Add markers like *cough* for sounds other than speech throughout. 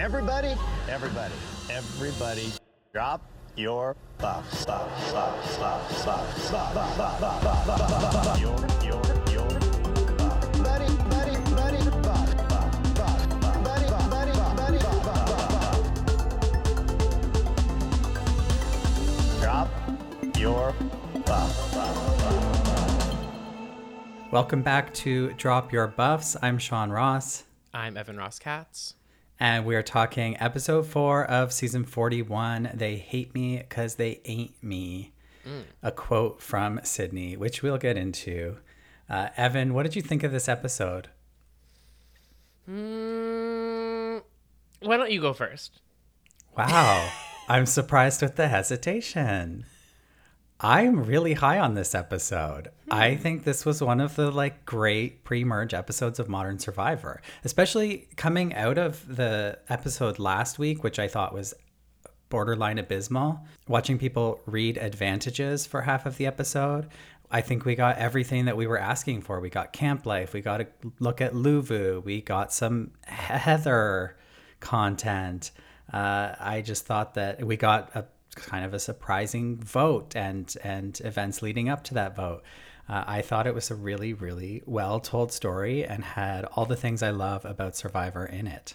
Everybody, everybody, everybody, drop your buffs. Buff, buff, buff, buff, buff, buff, buff, buff, buff, buff. Your, your, your buff. Buddy, buddy, buddy, buff, buff, buff, buff. Buddy, buff, buddy, buff, buddy, buff, buff, buff, buff. Drop your buff. buff, buff, buff. Welcome back to Drop Your Buffs. I'm Sean Ross, I'm Evan Ross Katz. And we are talking episode four of season 41 They Hate Me Because They Ain't Me. A quote from Sydney, which we'll get into. Uh, Evan, what did you think of this episode? Mm, why don't you go first? Wow, I'm surprised with the hesitation. I'm really high on this episode. I think this was one of the like great pre-merge episodes of Modern Survivor, especially coming out of the episode last week, which I thought was borderline abysmal. Watching people read advantages for half of the episode, I think we got everything that we were asking for. We got camp life, we got a look at Luvu, we got some Heather content. Uh, I just thought that we got a kind of a surprising vote and and events leading up to that vote. Uh, I thought it was a really really well told story and had all the things I love about Survivor in it.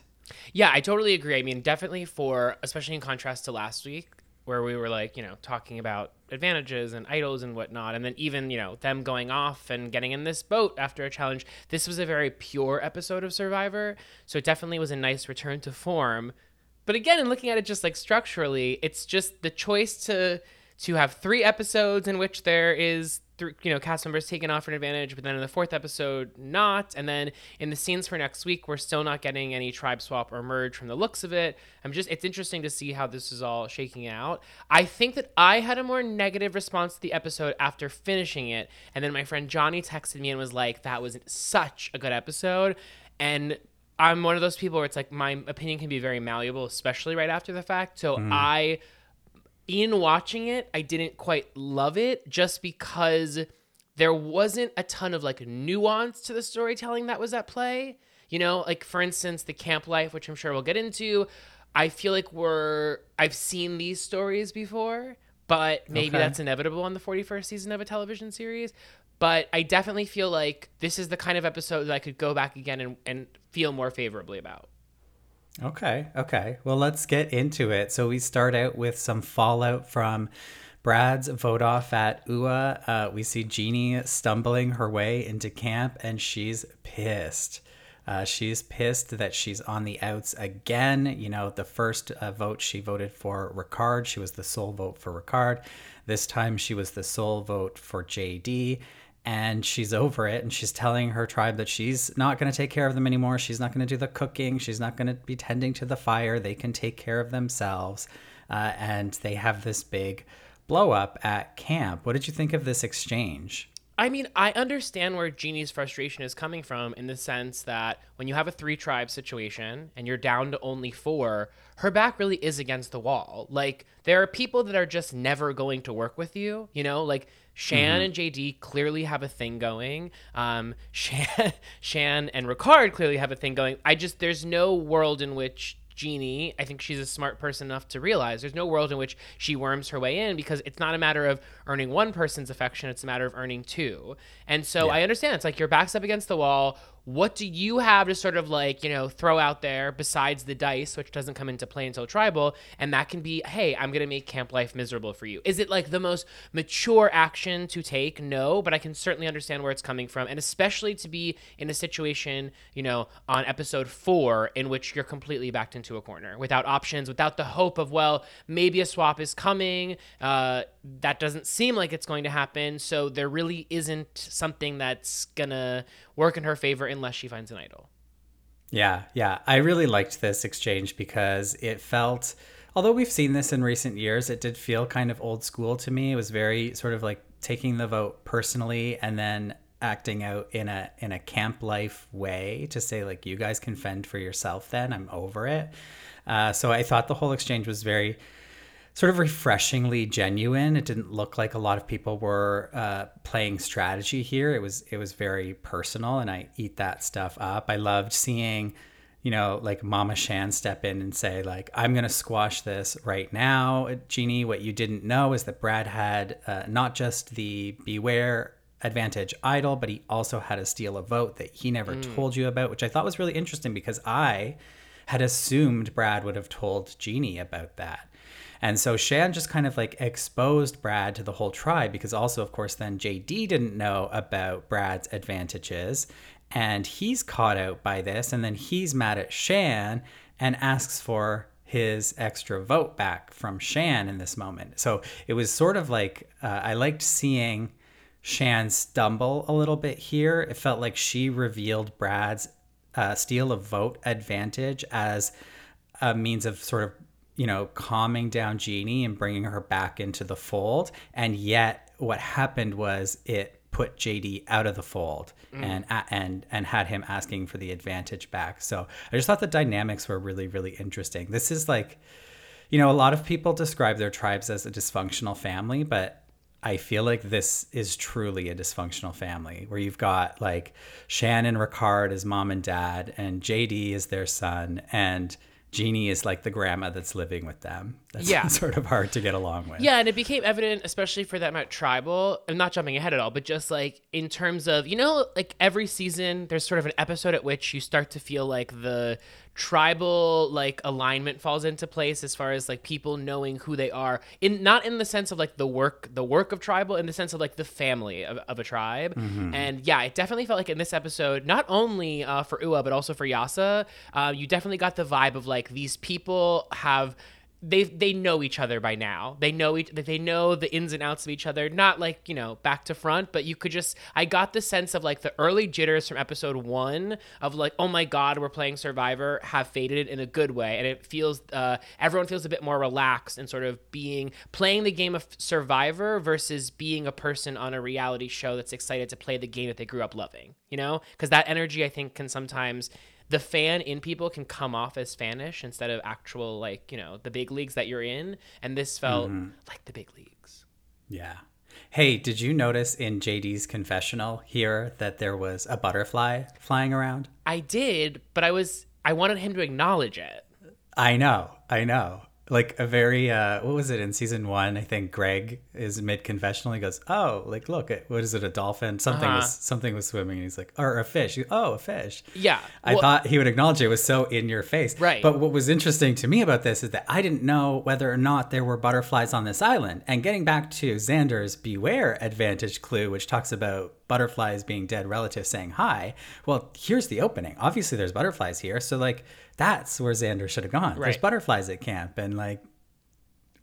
Yeah, I totally agree. I mean, definitely for, especially in contrast to last week, where we were like, you know, talking about advantages and idols and whatnot, and then even, you know, them going off and getting in this boat after a challenge. This was a very pure episode of Survivor. So it definitely was a nice return to form. But again, in looking at it just like structurally, it's just the choice to to have three episodes in which there is you know cast members taken off an advantage, but then in the fourth episode not, and then in the scenes for next week we're still not getting any tribe swap or merge from the looks of it. I'm just it's interesting to see how this is all shaking out. I think that I had a more negative response to the episode after finishing it, and then my friend Johnny texted me and was like, "That was such a good episode," and I'm one of those people where it's like my opinion can be very malleable, especially right after the fact. So mm-hmm. I, in watching it, I didn't quite love it just because there wasn't a ton of like nuance to the storytelling that was at play. You know, like for instance, the camp life, which I'm sure we'll get into. I feel like we're I've seen these stories before, but maybe Okay. that's inevitable on the 41st season of a television series. But I definitely feel like this is the kind of episode that I could go back again and, and feel more favorably about. Okay, okay. Well, let's get into it. So we start out with some fallout from Brad's vote off at UA. Uh, we see Genie stumbling her way into camp, and she's pissed. Uh, she's pissed that she's on the outs again. You know, the first uh, vote she voted for Ricard. She was the sole vote for Ricard. This time she was the sole vote for JD and she's over it and she's telling her tribe that she's not going to take care of them anymore. She's not going to do the cooking. She's not going to be tending to the fire. They can take care of themselves uh, and they have this big blow up at camp. What did you think of this exchange? I mean, I understand where Genie's frustration is coming from in the sense that when you have a three tribe situation and you're down to only four, her back really is against the wall. Like, there are people that are just never going to work with you, you know? Like, Shan and JD clearly have a thing going. Um, *laughs* Shan, Shan and Ricard clearly have a thing going. I just, there's no world in which Genie, I think she's a smart person enough to realize there's no world in which she worms her way in because it's not a matter of earning one person's affection, it's a matter of earning two. And so I understand it's like your back's up against the wall. What do you have to sort of like, you know, throw out there besides the dice, which doesn't come into play until tribal? And that can be, hey, I'm to make camp life miserable for you. Is it like the most mature action to take? No, but I can certainly understand where it's coming from. And especially to be in a situation, you know, on episode four in which you're completely backed into a corner without options, without the hope of, well, maybe a swap is coming. Uh, that doesn't seem like it's going to happen. So there really isn't something that's going to work in her favor unless she finds an idol. Yeah, yeah. I really liked this exchange because it felt, although we've seen this in recent years, it did feel kind of old school to me. It was very sort of like taking the vote personally and then acting out in a in a camp life way to say like you guys can fend for yourself then i'm over it uh, so i thought the whole exchange was very sort of refreshingly genuine. It didn't look like a lot of people were uh, playing strategy here. It was it was very personal, and I eat that stuff up. I loved seeing, you know, like Mama Shan step in and say, like, I'm going to squash this right now. Genie, what you didn't know is that Brad had uh, not just the Beware advantage idol, but he also had a steal a vote that he never told you about, which I thought was really interesting because I had assumed Brad would have told Genie about that. And so Shan just kind of like exposed Brad to the whole tribe because also, of course, then JD didn't know about Brad's advantages and he's caught out by this. And then he's mad at Shan and asks for his extra vote back from Shan in this moment. So it was sort of like uh, I liked seeing Shan stumble a little bit here. It felt like she revealed Brad's uh, steal of vote advantage as a means of sort of you know calming down Genie and bringing her back into the fold. And yet, what happened was it put JD out of the fold mm. and uh, and and had him asking for the advantage back. So I just thought the dynamics were really really interesting. This is like you know a lot of people describe their tribes as a dysfunctional family, but I feel like this is truly a dysfunctional family where you've got like Shan and Ricard as mom and dad, and JD is their son, and Genie is like the grandma that's living with them. That's Yeah. *laughs* sort of hard to get along with. Yeah, and it became evident, especially for that Met tribal. I'm not jumping ahead at all, but just like in terms of you know, like every season, there's sort of an episode at which you start to feel like the tribal like alignment falls into place as far as like people knowing who they are in not in the sense of like the work the work of tribal in the sense of like the family of, of a tribe. And yeah it definitely felt like in this episode not only uh, for Ua but also for Yase uh, you definitely got the vibe of like these people have they they know each other by now. They know each they know the ins and outs of each other, not like, you know, back to front, but you could just I got the sense of like the early jitters from episode 1 of like, "Oh my god, we're playing Survivor" have faded in a good way and it feels uh everyone feels a bit more relaxed and sort of being playing the game of Survivor versus being a person on a reality show that's excited to play the game that they grew up loving, you know? Cuz that energy I think can sometimes the fan in people can come off as fanish instead of actual like you know the big leagues that you're in and this felt mm-hmm. like the big leagues Yeah. Hey, did you notice in JD's confessional here that there was a butterfly flying around? i did but i was i wanted him to acknowledge it I know, I know. Like a very, uh, what was it in season one? I think Greg is mid confessional. He goes, "Oh, like look, at what is it? A dolphin? Something Uh-huh. was something was swimming." And he's like, "Or a fish?" He- oh, a fish. Yeah, I well- thought he would acknowledge it. it was so in your face. Right. But what was interesting to me about this is that I didn't know whether or not there were butterflies on this island. And getting back to Xander's beware advantage clue, which talks about butterflies being dead relatives saying hi. Well, here's the opening. Obviously, there's butterflies here. So, like, that's where Xander should have gone. There's butterflies at camp. And, like,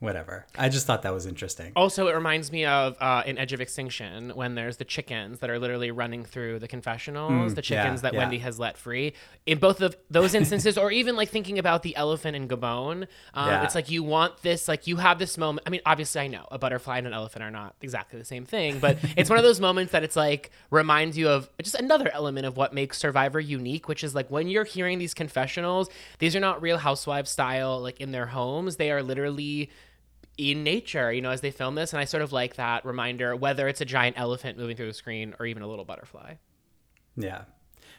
whatever. I just thought that was interesting. also it reminds me of uh, in edge of extinction when there's the chickens that are literally running through the confessionals the chickens yeah, that yeah. wendy has let free in both of those instances or even like thinking about the elephant in gabon um, Yeah. it's like you want this like you have this moment i mean obviously i know a butterfly and an elephant are not exactly the same thing but *laughs* it's one of those moments that it's like reminds you of just another element of what makes survivor unique which is like when you're hearing these confessionals these are not real housewives style like in their homes they are literally in nature, you know, as they film this. And I sort of like that reminder, whether it's a giant elephant moving through the screen or even a little butterfly. Yeah.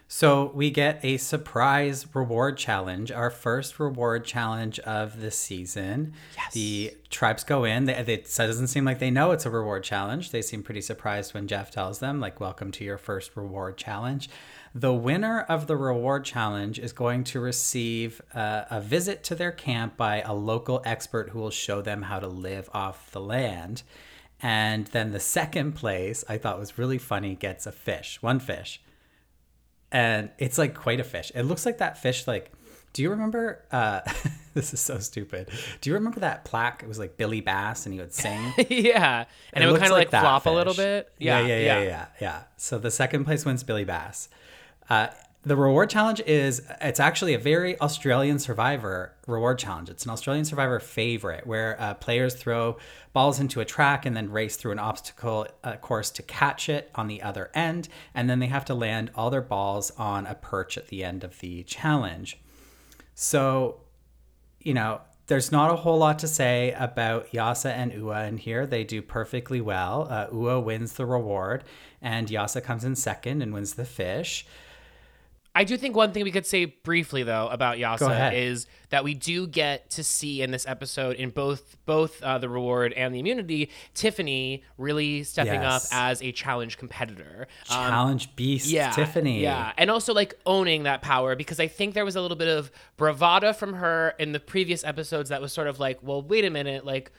So we get a surprise reward challenge, our first reward challenge of the season. Yes. The tribes go in. They, they, it doesn't seem like they know it's a reward challenge. They seem pretty surprised when Jeff tells them, like, welcome to your first reward challenge. The winner of the reward challenge is going to receive uh, a visit to their camp by a local expert who will show them how to live off the land. And then the second place, I thought was really funny, gets a fish, one fish and it's like quite a fish. It looks like that fish. Like, do you remember? Uh, *laughs* this is so stupid. Do you remember that plaque? It was like Billy Bass, and he would sing. *laughs* yeah. And it, would kind of like, that flop a little bit. Yeah, Yeah. yeah, yeah, yeah, yeah, yeah. So the second place wins Billy Bass. Uh, the reward challenge is it's actually a very Australian Survivor reward challenge. It's an Australian Survivor favorite where uh, players throw balls into a track and then race through an obstacle uh, course to catch it on the other end, and then they have to land all their balls on a perch at the end of the challenge. So, you know, there's not a whole lot to say about Yase and Ua in here. They do perfectly well. Uh, Ua wins the reward, and Yase comes in second and wins the fish. I do think one thing we could say briefly though about Yase is that we do get to see in this episode in both both uh, the reward and the immunity Tiffany really stepping Yes. up as a challenge competitor. Um, Challenge beast Tiffany. yeah, and also like owning that power because I think there was a little bit of bravado from her in the previous episodes that was sort of like, well, wait a minute, like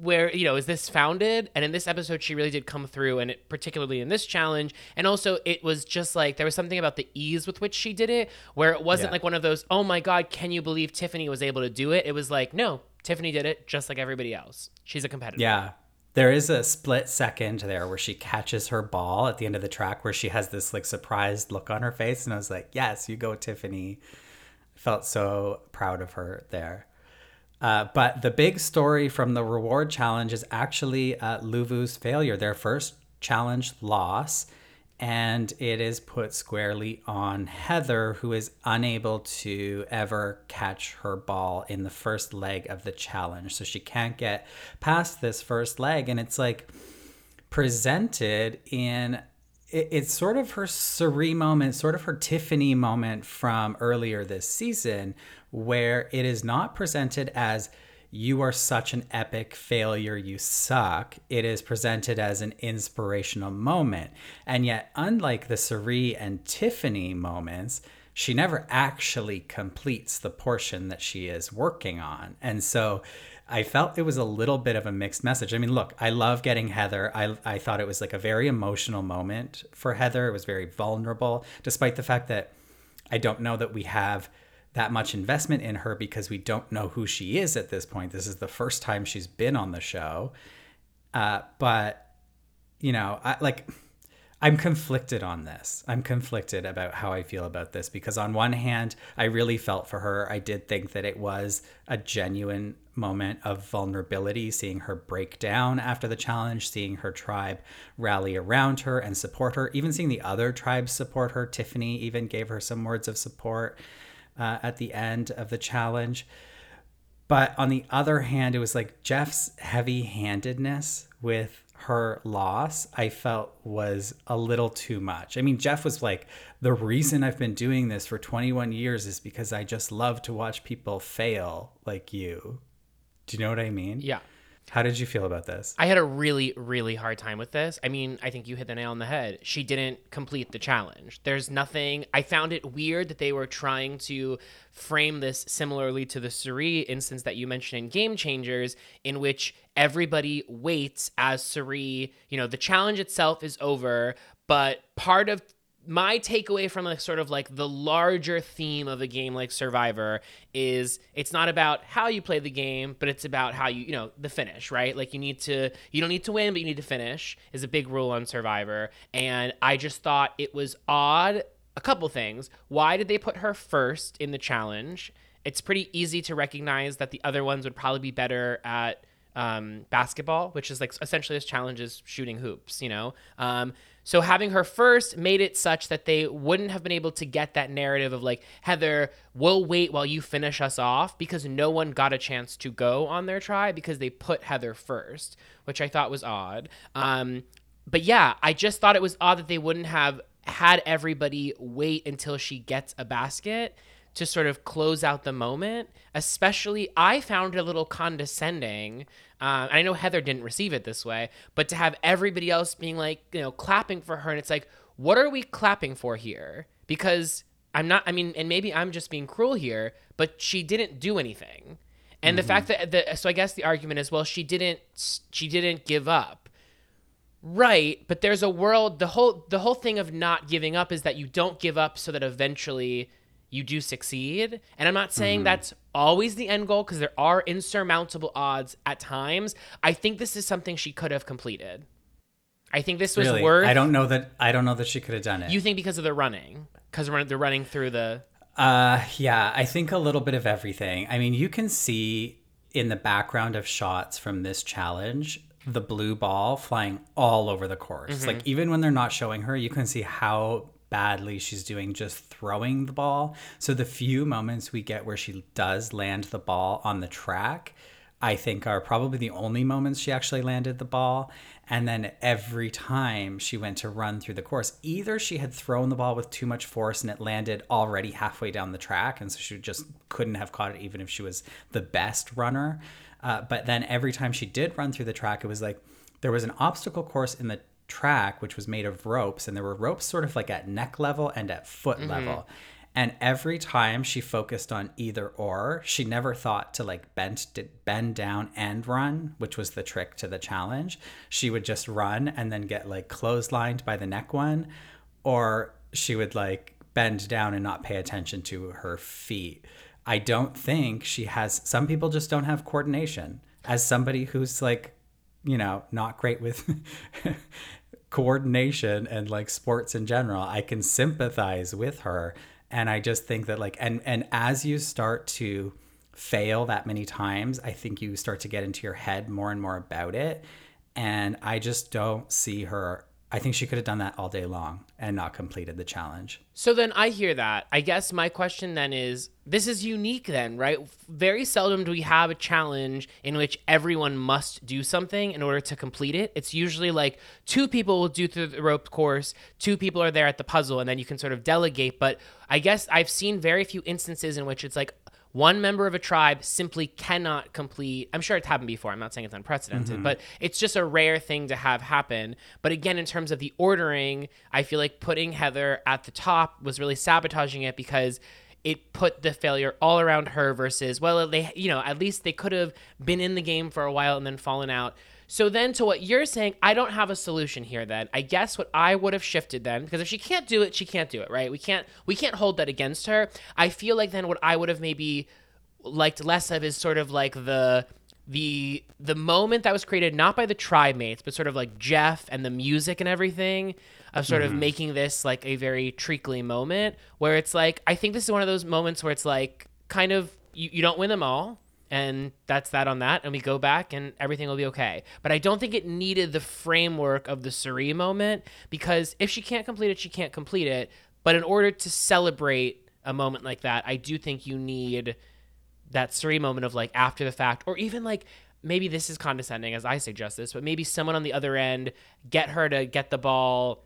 where you know is this founded and in this episode she really did come through and it, particularly in this challenge and also it was just like there was something about the ease with which she did it where it wasn't Yeah. like one of those oh my god can you believe tiffany was able to do it it was like no tiffany did it just like everybody else she's a competitor Yeah. There is a split second there where she catches her ball at the end of the track where she has this like surprised look on her face. And I was like, yes, you go, Tiffany. Felt so proud of her there. Uh, but the big story from the reward challenge is actually uh, Luvu's failure, their first challenge loss. And it is put squarely on Heather, who is unable to ever catch her ball in the first leg of the challenge. So she can't get past this first leg. And it's like presented in it's sort of her Cirie moment, sort of her Tiffany moment from earlier this season, where it is not presented as you are such an epic failure, you suck. It is presented as an inspirational moment. And yet, unlike the Cirie and Tiffany moments, she never actually completes the portion that she is working on. And so I felt it was a little bit of a mixed message. I mean, look, I love getting Heather. I, I thought it was like a very emotional moment for Heather. It was very vulnerable, despite the fact that I don't know that we have that much investment in her because we don't know who she is at this point. This is the first time she's been on the show. Uh, but, you know, I, like, I'm conflicted on this. I'm conflicted about how I feel about this because, on one hand, I really felt for her. I did think that it was a genuine moment of vulnerability, seeing her break down after the challenge, seeing her tribe rally around her and support her, even seeing the other tribes support her. Tiffany even gave her some words of support uh, at the end of the challenge. But on the other hand, it was like Jeff's heavy handedness with her loss, I felt was a little too much. I mean, Jeff was like, the reason I've been doing this for 21 years is because I just love to watch people fail like you. Do you know what I mean? yeah How did you feel about this? I had a really, really hard time with this. I mean, I think you hit the nail on the head. She didn't complete the challenge. There's nothing. I found it weird that they were trying to frame this similarly to the Cirie instance that you mentioned in Game Changers, in which everybody waits as Cirie. You know, the challenge itself is over, but part of my takeaway from like sort of like the larger theme of a game like Survivor is it's not about how you play the game, but it's about how you you know the finish, right? Like you need to you don't need to win, but you need to finish is a big rule on Survivor. And I just thought it was odd. A couple things. Why did they put her first in the challenge? It's pretty easy to recognize that the other ones would probably be better at um, basketball, which is like essentially this challenge is shooting hoops, you know? Um, so having her first made it such that they wouldn't have been able to get that narrative of like, Heather, we'll wait while you finish us off because no one got a chance to go on their try because they put Heather first, which I thought was odd. Um, but yeah, I just thought it was odd that they wouldn't have had everybody wait until she gets a basket to sort of close out the moment. Especially, I found it a little condescending. Um, and I know Heather didn't receive it this way, but to have everybody else being like, you know, clapping for her, and it's like, what are we clapping for here? Because I'm not. I mean, and maybe I'm just being cruel here, but she didn't do anything. And the mm-hmm. fact that the so I guess the argument is well she didn't she didn't give up. Right, but there's a world the whole the whole thing of not giving up is that you don't give up so that eventually you do succeed. And I'm not saying that's always the end goal because there are insurmountable odds at times. I think this is something she could have completed. I think this was Really? worth I don't know that I don't know that she could have done it. You think because of the running? Because they're running through the Uh, yeah, I think a little bit of everything. I mean, you can see in the background of shots from this challenge the blue ball flying all over the course. Like, even when they're not showing her, you can see how badly she's doing just throwing the ball. So, the few moments we get where she does land the ball on the track I think are probably the only moments she actually landed the ball. And then every time she went to run through the course, either she had thrown the ball with too much force and it landed already halfway down the track. And so she just couldn't have caught it, even if she was the best runner. Uh, but then every time she did run through the track, it was like there was an obstacle course in the track, which was made of ropes. And there were ropes sort of like at neck level and at foot mm-hmm. level. And every time she focused on either or, she never thought to like bend bend down and run, which was the trick to the challenge. She would just run and then get like clotheslined by the neck one, or she would like bend down and not pay attention to her feet. I don't think she has some people just don't have coordination. As somebody who's like, you know, not great with *laughs* coordination and like sports in general, I can sympathize with her. And i just think that like and and as you start to fail that many times i think you start to get into your head more and more about it. And i just don't see her I think she could have done that all day long and not completed the challenge. So then I hear that. I guess my question then is this is unique then, right? Very seldom do we have a challenge in which everyone must do something in order to complete it. It's usually like two people will do through the rope course, two people are there at the puzzle, and then you can sort of delegate. But I guess I've seen very few instances in which it's like, one member of a tribe simply cannot complete i'm sure it's happened before i'm not saying it's unprecedented mm-hmm. but it's just a rare thing to have happen but again in terms of the ordering i feel like putting heather at the top was really sabotaging it because it put the failure all around her versus well they you know at least they could have been in the game for a while and then fallen out so then to what you're saying, I don't have a solution here then. I guess what I would have shifted then because if she can't do it, she can't do it, right? We can't we can't hold that against her. I feel like then what I would have maybe liked less of is sort of like the the the moment that was created not by the tribe mates, but sort of like Jeff and the music and everything of sort mm-hmm. of making this like a very treacly moment where it's like I think this is one of those moments where it's like kind of you, you don't win them all and that's that on that and we go back and everything will be okay. But i don't think it needed the framework of the Cirie moment because if she can't complete it she can't complete it. But in order to celebrate a moment like that i do think you need that Cirie moment of like after the fact or even like maybe this is condescending as i suggest this but maybe someone on the other end get her to get the ball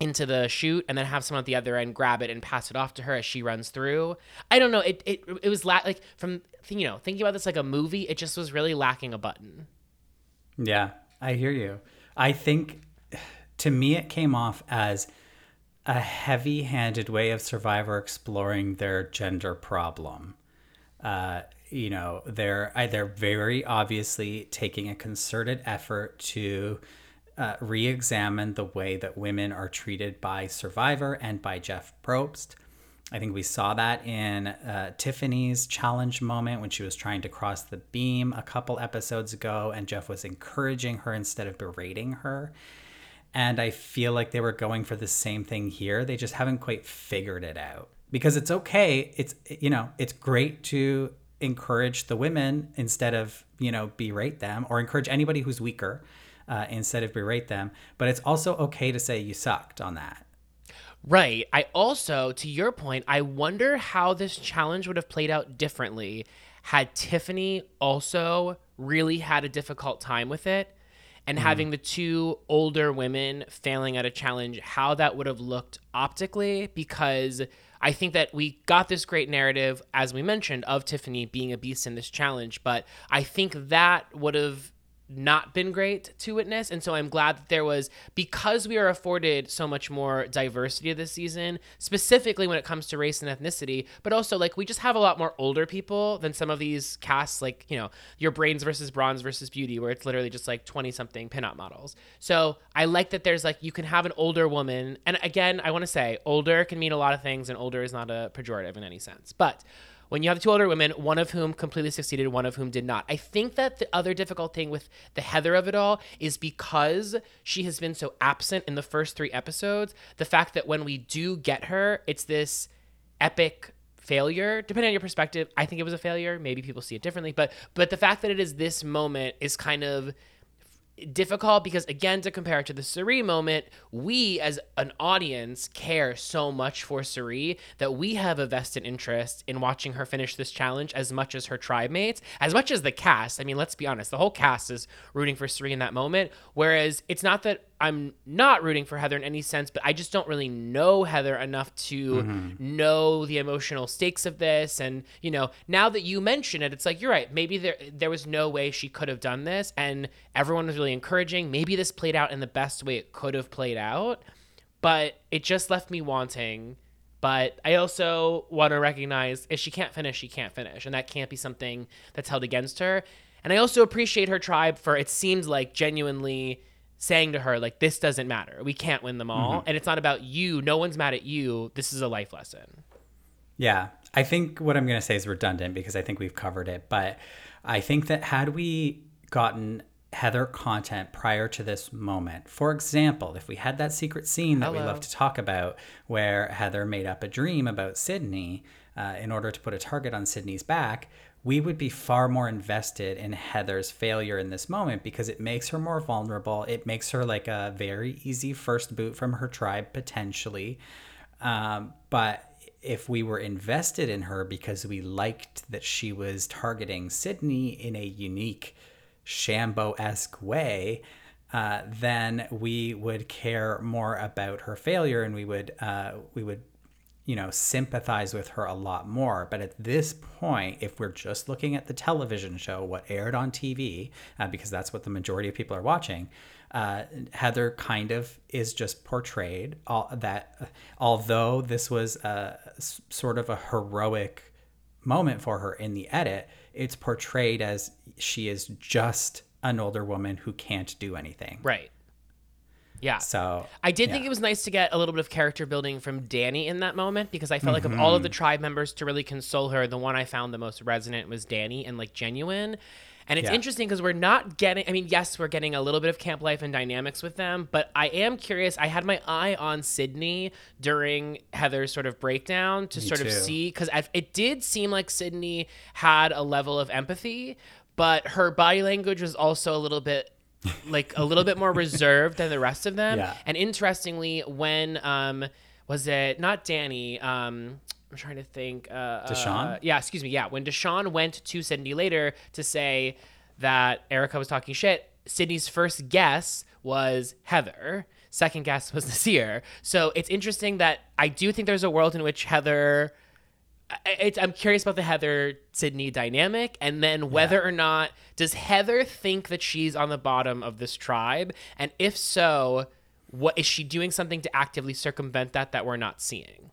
into the chute and then have someone at the other end grab it and pass it off to her as she runs through. I don't know. It it it was la- like from you know thinking about this like a movie. It just was really lacking a button. Yeah, I hear you. I think to me it came off as a heavy-handed way of Survivor exploring their gender problem. Uh, you know, they're they're very obviously taking a concerted effort to uh, re examine the way that women are treated by Survivor and by Jeff Probst. I think we saw that in uh, Tiffany's challenge moment when she was trying to cross the beam a couple episodes ago, and Jeff was encouraging her instead of berating her. And I feel like they were going for the same thing here. They just haven't quite figured it out. Because it's okay. It's, you know, it's great to encourage the women instead of, you know, berate them or encourage anybody who's weaker uh, instead of berate them. But it's also okay to say you sucked on that. Right. I also, to your point, I wonder how this challenge would have played out differently had Tiffany also really had a difficult time with it and mm. having the two older women failing at a challenge, how that would have looked optically, because I think that we got this great narrative, as we mentioned, of Tiffany being a beast in this challenge, but I think that would have not been great to witness. And so I'm glad that there was, because we are afforded so much more diversity this season, specifically when it comes to race and ethnicity, but also like we just have a lot more older people than some of these casts, like, you know, your brains versus bronze versus beauty, where it's literally just like 20 something pinup models. So I like that there's like, you can have an older woman. And again, I want to say older can mean a lot of things, and older is not a pejorative in any sense. But when you have two older women, one of whom completely succeeded, one of whom did not. I think that the other difficult thing with the Heather of it all is because she has been so absent in the first three episodes, the fact that when we do get her, it's this epic failure. Depending on your perspective i think it was a failure. Maybe people see it differently. But but the fact that it is this moment is kind of difficult because again to compare it to the Cirie moment, we as an audience care so much for Cirie that we have a vested interest in watching her finish this challenge as much as her tribe mates, as much as the cast. I mean, let's be honest, the whole cast is rooting for Cirie in that moment. Whereas it's not that I'm not rooting for Heather in any sense, but I just don't really know Heather enough to Mm-hmm. know the emotional stakes of this. And you know, now that you mention it, it's like you're right. Maybe there there was no way she could have done this, and everyone was really encouraging. Maybe this played out in the best way it could have played out, but it just left me wanting. But I also want to recognize if she can't finish, she can't finish, and that can't be something that's held against her. And I also appreciate her tribe for it seems like genuinely saying to her like this doesn't matter. We can't win them all. And it's not about you. No one's mad at you. This is a life lesson. Yeah. I think what I'm going to say is redundant because I think we've covered it. But I think that had we gotten Heather content prior to this moment, for example, if we had that secret scene that we love to talk about where Heather made up a dream about Sydney uh, in order to put a target on Sydney's back, we would be far more invested in Heather's failure in this moment because it makes her more vulnerable. It makes her like a very easy first boot from her tribe, potentially. Um, but if we were invested in her because we liked that she was targeting Sydney in a unique Shambo esque way, uh, then we would care more about her failure and we would uh, we would you know sympathize with her a lot more. But at this point if we're just looking at the television show what aired on tv uh, because that's what the majority of people are watching uh, heather kind of is just portrayed all that although this was sort of a heroic moment for her in the edit it's portrayed as she is just an older woman who can't do anything. Right yeah so I did think it was nice to get a little bit of character building from Danny in that moment because I felt like of all of the Mm-hmm. tribe members to really console her, the one I found the most resonant was Danny and like genuine. And it's Yeah. interesting because we're not getting, I mean, yes, we're getting a little bit of camp life and dynamics with them, but I am curious. I had my eye on Sydney during Heather's sort of breakdown to sort of see, because it did seem like Sydney had a level of empathy, but her body language was also a little bit like a little bit more reserved than the rest of them. Yeah. And interestingly, when um was it not Danny? Um I'm trying to think. Uh, Deshawn? Uh, yeah, excuse me. Yeah, when Deshawn went to Sydney later to say that Erika was talking shit, Sydney's first guess was Heather. Second guess was *laughs* Nasir. So it's interesting that I do think there's a world in which Heather. I- I'm curious about the Heather Sydney dynamic, and then whether or not does Heather think that she's on the bottom of this tribe, and if so, what is she doing something to actively circumvent that that we're not seeing?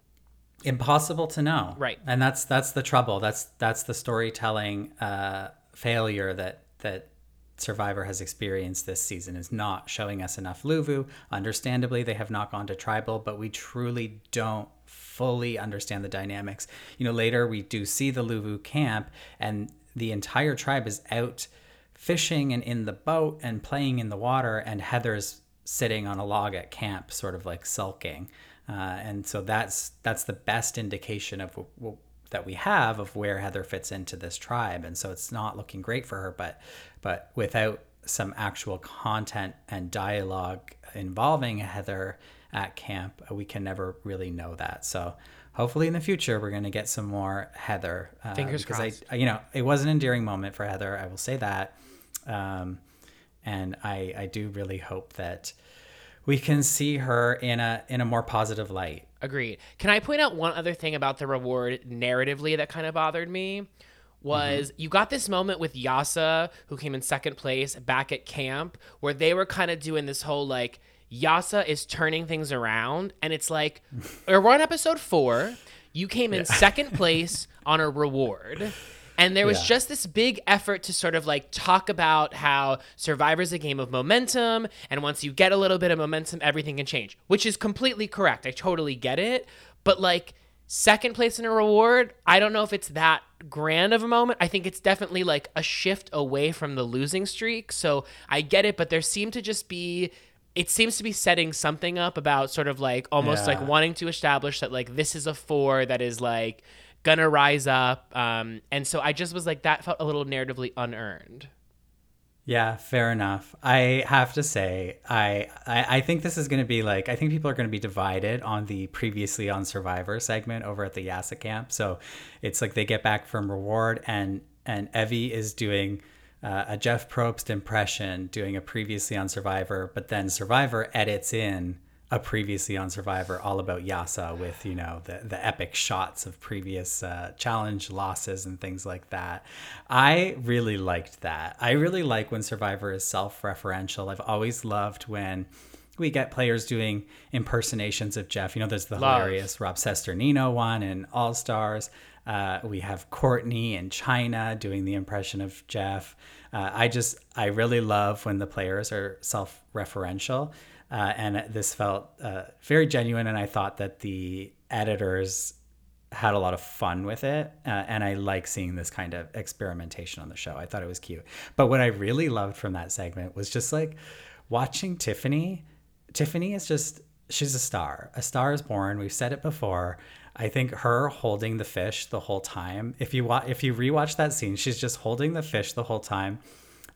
impossible to know. Right. and that's that's the trouble. That's that's the storytelling uh failure that that survivor has experienced this season is not showing us enough luvu. Understandably they have not gone to tribal but we truly don't fully understand the dynamics you know later we do see the luvu camp and the entire tribe is out fishing and in the boat and playing in the water and heather's sitting on a log at camp sort of like sulking uh, and so that's that's the best indication of w- w- that we have of where Heather fits into this tribe. And so it's not looking great for her. But but without some actual content and dialogue involving Heather at camp, uh, we can never really know that. So hopefully in the future we're going to get some more Heather. Uh, Fingers because crossed. I, you know, it was an endearing moment for Heather. I will say that. Um, and I I do really hope that we can see her in a in a more positive light. Agreed. Can I point out one other thing about the reward narratively that kind of bothered me? Was you got this moment with Yase, who came in second place back at camp, where they were kind of doing this whole like, Yase is turning things around. And it's like, *laughs* or we're on episode four. You came in *laughs* second place on a reward. And there was Yeah. just this big effort to sort of like talk about how Survivor's a game of momentum. And once you get a little bit of momentum, everything can change, which is completely correct. I totally get it. But like, second place in a reward, I don't know if it's that grand of a moment. I think it's definitely like a shift away from the losing streak. So I get it, but there seemed to just be. It seems to be setting something up about sort of like almost like wanting to establish that like this is a four that is like gonna rise up um and so i just was like that felt a little narratively unearned Yeah, fair enough. I have to say, I I, I think this is to be like I think people are to be divided on the previously on Survivor segment over at the Yase camp. So it's like they get back from reward, and and Evie is doing uh, a Jeff Probst impression, doing a previously on Survivor, but then Survivor edits in a previously on Survivor all about Yase with you know the the epic shots of previous uh, challenge losses and things like that. I really liked that. I really like when Survivor is self-referential. I've always loved when we get players doing impersonations of Jeff. You know, there's the Love. hilarious Rob Cesternino one in All Stars. Uh, we have Courtney and China doing the impression of Jeff. Uh, I just, I really love when the players are self referential. Uh, and this felt uh, very genuine. And I thought that the editors had a lot of fun with it. Uh, and I like seeing this kind of experimentation on the show. I thought it was cute. But what I really loved from that segment was just like watching Tiffany. Tiffany is just, she's a star. A star is born. We've said it before. I think her holding the fish the whole time. If you wa- if you rewatch that scene, she's just holding the fish the whole time,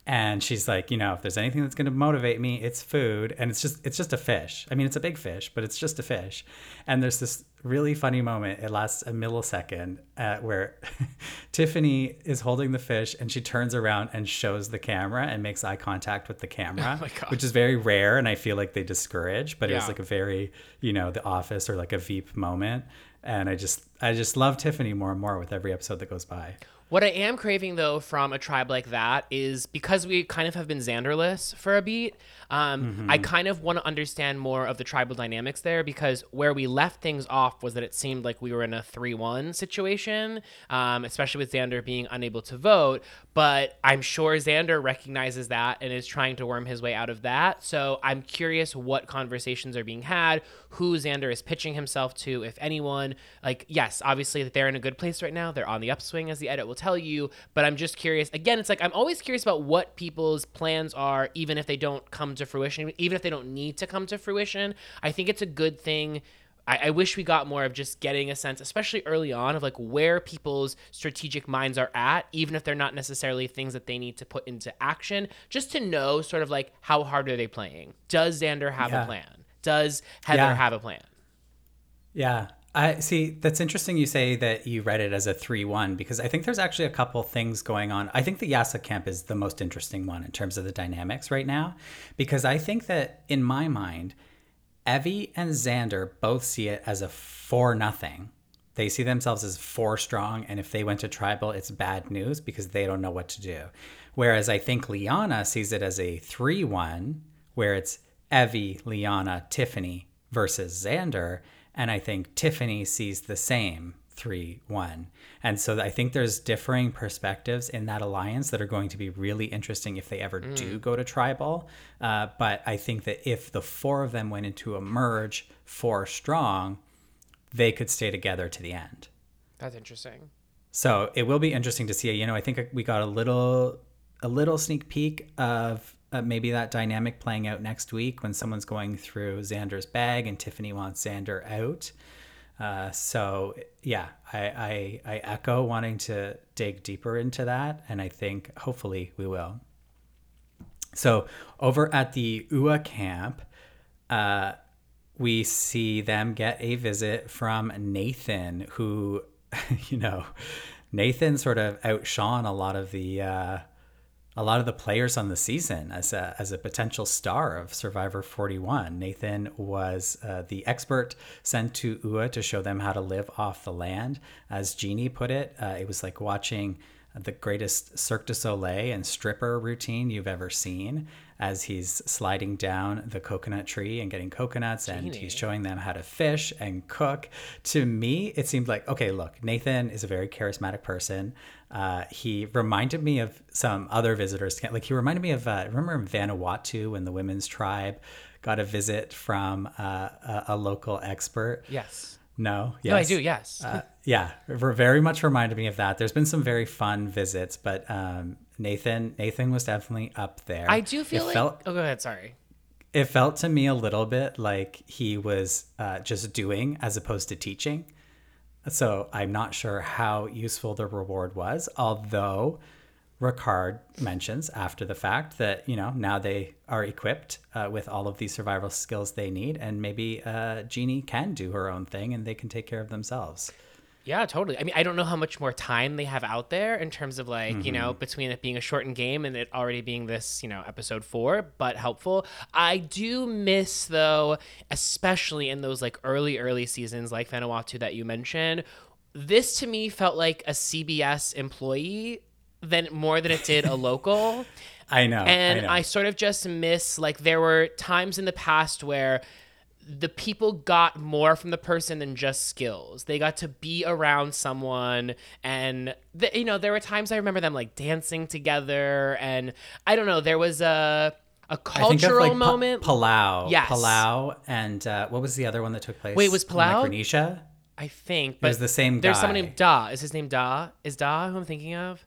and she's like, you know, if there's anything that's going to motivate me, it's food, and it's just it's just a fish. I mean, it's a big fish, but it's just a fish. And there's this really funny moment. It lasts a millisecond uh, where *laughs* Tiffany is holding the fish, and she turns around and shows the camera and makes eye contact with the camera, *laughs* God. which is very rare, and I feel like they discourage. But it was like a very you know the office or like a veep moment and i just i just love tiffany more and more with every episode that goes by What I am craving though from a tribe like that is because we kind of have been Xanderless for a beat. Um, I kind of want to understand more of the tribal dynamics there because where we left things off was that it seemed like we were in a three-one situation, um, especially with Xander being unable to vote. But I'm sure Xander recognizes that and is trying to worm his way out of that. So I'm curious what conversations are being had, who Xander is pitching himself to, if anyone. Like, yes, obviously that they're in a good place right now. They're on the upswing, as the edit will tell you. But I'm just curious. Again, it's like I'm always curious about what people's plans are, even if they don't come to fruition, even if they don't need to come to fruition. I think it's a good thing. I, I wish we got more of just getting a sense, especially early on, of like where people's strategic minds are at, even if they're not necessarily things that they need to put into action, just to know sort of like how hard are they playing? Does Xander have Yeah. a plan? Does Heather Yeah. have a plan? yeah i see that's interesting you say that you read it as a 3-1 because i think there's actually a couple things going on. I think the Yase camp is the most interesting one in terms of the dynamics right now because i think that in my mind evie and xander both see it as a 4 nothing. They see themselves as four strong and if they went to tribal it's bad news because they don't know what to do. Whereas i think liana sees it as a 3-1 where it's evie liana tiffany versus xander and i think tiffany sees the same 3-1 and so i think there's differing perspectives in that alliance that are going to be really interesting if they ever do go to tribal uh, but i think that if the four of them went into a merge four strong they could stay together to the end. That's interesting. So it will be interesting to see. You know, I think we got a little a little sneak peek of uh, maybe that dynamic playing out next week when someone's going through Xander's bag and Tiffany wants Xander out. Uh, so yeah, I, I I echo wanting to dig deeper into that, and I think hopefully we will. So over at the UA camp, uh, we see them get a visit from Nathan, who, *laughs* you know, Nathan sort of outshone a lot of the uh, a lot of the players on the season as a as a potential star of Survivor 41. Nathan was uh, the expert sent to UA to show them how to live off the land, as Genie put it. Uh, it was like watching the greatest Cirque du Soleil and stripper routine you've ever seen as he's sliding down the coconut tree and getting coconuts and he's showing them how to fish and cook. To me, it seemed like, okay, look, Nathan is a very charismatic person. Uh, he reminded me of some other visitors. Like he reminded me of, uh, remember in Vanuatu when the women's tribe got a visit from uh, a, a local expert? Yes. No? Yes. No, I do. Yes. Uh, yeah, very much reminded me of that. There's been some very fun visits, but um, Nathan Nathan was definitely up there. I do feel it like. felt oh, go ahead. Sorry. it felt to me a little bit like he was uh, just doing as opposed to teaching. So I'm not sure how useful the reward was, although Ricard mentions after the fact that you know now they are equipped uh, with all of these survival skills they need, and maybe uh, Genie can do her own thing and they can take care of themselves. Yeah, totally. I mean, I don't know how much more time they have out there in terms of like, mm-hmm. you know, between it being a shortened game and it already being this, you know, episode four, but helpful. I do miss, though, especially in those like early, early seasons like Vanuatu that you mentioned, this to me felt like a CBS employee than more than it did a *laughs* local. I know. And I, know. I sort of just miss like there were times in the past where the people got more from the person than just skills. They got to be around someone, and the, you know there were times I remember them like dancing together, and I don't know. There was a a cultural like, moment. Pa- Palau, yes, Palau, and uh, what was the other one that took place? Wait, was Palau Micronesia? I think, but it was the same. There's someone named Da. Is his name Da? Is Da who I'm thinking of?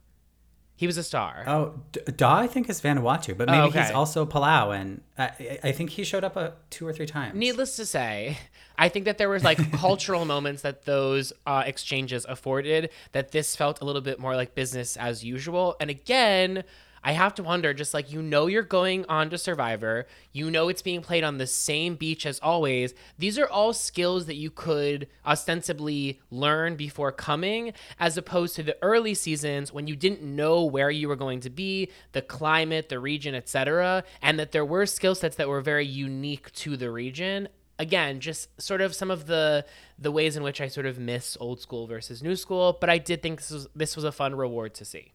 He was a star. Oh, Da, I think is Vanuatu, but maybe oh, okay. he's also Palau, and I, I, think he showed up a, two or three times. Needless to say, I think that there was like *laughs* cultural moments that those uh, exchanges afforded. That this felt a little bit more like business as usual, and again, I have to wonder just like you know you're going on to Survivor, you know it's being played on the same beach as always. These are all skills that you could ostensibly learn before coming as opposed to the early seasons when you didn't know where you were going to be, the climate, the region, etc., and that there were skill sets that were very unique to the region again just sort of some of the the ways in which i sort of miss old school versus new school but i did think this was this was a fun reward to see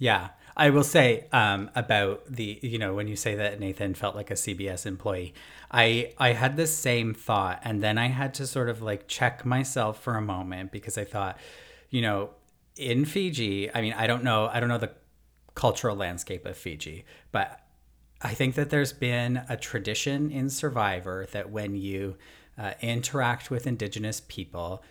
yeah I will say um, about the you know when you say that Nathan felt like a CBS employee, I I had the same thought, and then I had to sort of like check myself for a moment because I thought, you know, in Fiji, I mean, I don't know, I don't know the cultural landscape of Fiji, but I think that there's been a tradition in Survivor that when you uh, interact with Indigenous people,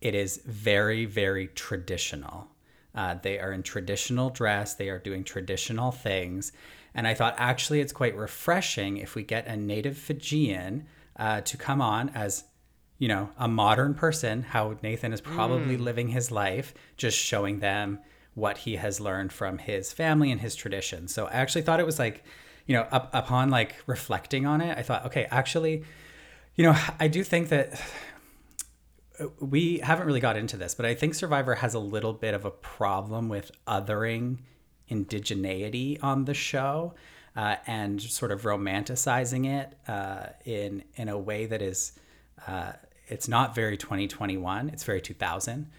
it is very very traditional uh, they are in traditional dress, they are doing traditional things. And I thought actually it's quite refreshing if we get a native Fijian uh, to come on as, you know, a modern person, how Nathan is probably mm. living his life, just showing them what he has learned from his family and his tradition. So I actually thought it was like, you know, up, upon like reflecting on it, I thought, okay, actually, you know, I do think that we haven't really got into this, but I think Survivor has a little bit of a problem with othering indigeneity on the show uh, and sort of romanticizing it uh, in in a way that is uh, it's not very 2021. It's very 2000,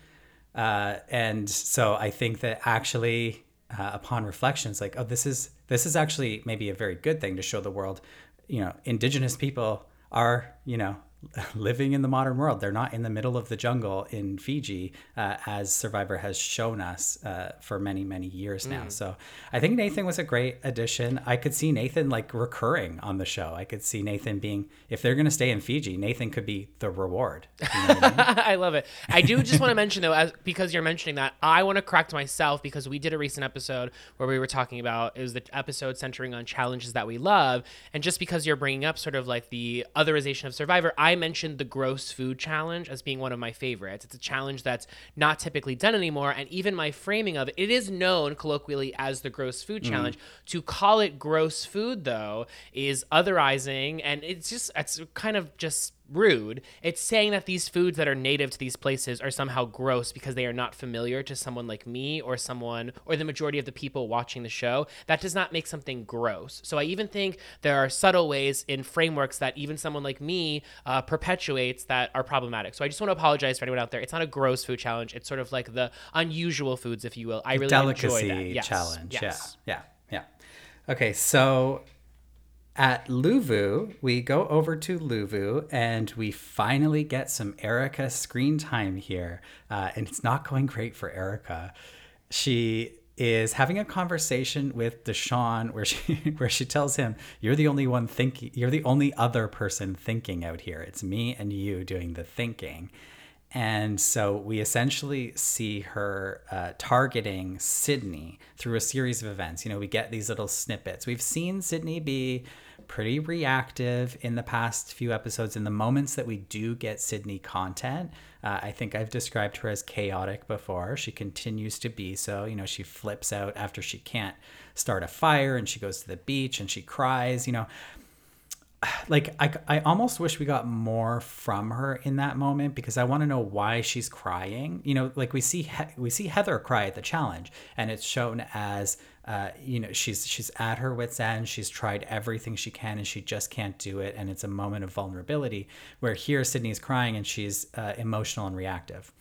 uh, and so I think that actually uh, upon reflection, it's like oh this is this is actually maybe a very good thing to show the world. You know, indigenous people are you know *laughs* living in the modern world. They're not in the middle of the jungle in Fiji, uh, as Survivor has shown us uh, for many, many years now. Mm. So I think Nathan was a great addition. I could see Nathan like recurring on the show. I could see Nathan being, if they're going to stay in Fiji, Nathan could be the reward. You know I, mean? *laughs* I, love it. I do just want to *laughs* mention though, as, because you're mentioning that, I want to correct myself because we did a recent episode where we were talking about it was the episode centering on challenges that we love, and just because you're bringing up sort of like the otherization of Survivor, I mentioned the gross food challenge as being one of my favorites. It's a challenge that's not typically done anymore. And even my framing of it, it is known colloquially as the gross food mm. challenge. To call it gross food, though, is otherizing. And it's just, it's kind of just rude. It's saying that these foods that are native to these places are somehow gross because they are not familiar to someone like me or someone or the majority of the people watching the show. That does not make something gross. So I even think there are subtle ways in frameworks that even someone like me uh, perpetuates that are problematic. So I just want to apologize for anyone out there. It's not a gross food challenge. It's sort of like the unusual foods, if you will. I really delicacy enjoy that. Yes. challenge. Yes. Yeah. Yeah. Yeah. Okay. So at Luvu, we go over to Luvu and we finally get some Erika screen time here. Uh, and it's not going great for Erika. She is having a conversation with Deshawn where she *laughs* where she tells him, You're the only one thinking you're the only other person thinking out here. It's me and you doing the thinking. And so we essentially see her uh, targeting Sydney through a series of events. You know, we get these little snippets. We've seen Sydney be pretty reactive in the past few episodes. In the moments that we do get Sydney content, uh, I think I've described her as chaotic before. She continues to be so. You know, she flips out after she can't start a fire and she goes to the beach and she cries. You know, *sighs* like I, I almost wish we got more from her in that moment because I want to know why she's crying. You know, like we see we see Heather cry at the challenge, and it's shown as uh, you know she's she's at her wits end. She's tried everything she can, and she just can't do it, and it's a moment of vulnerability. Where here Sydney's crying and she's uh, emotional and reactive,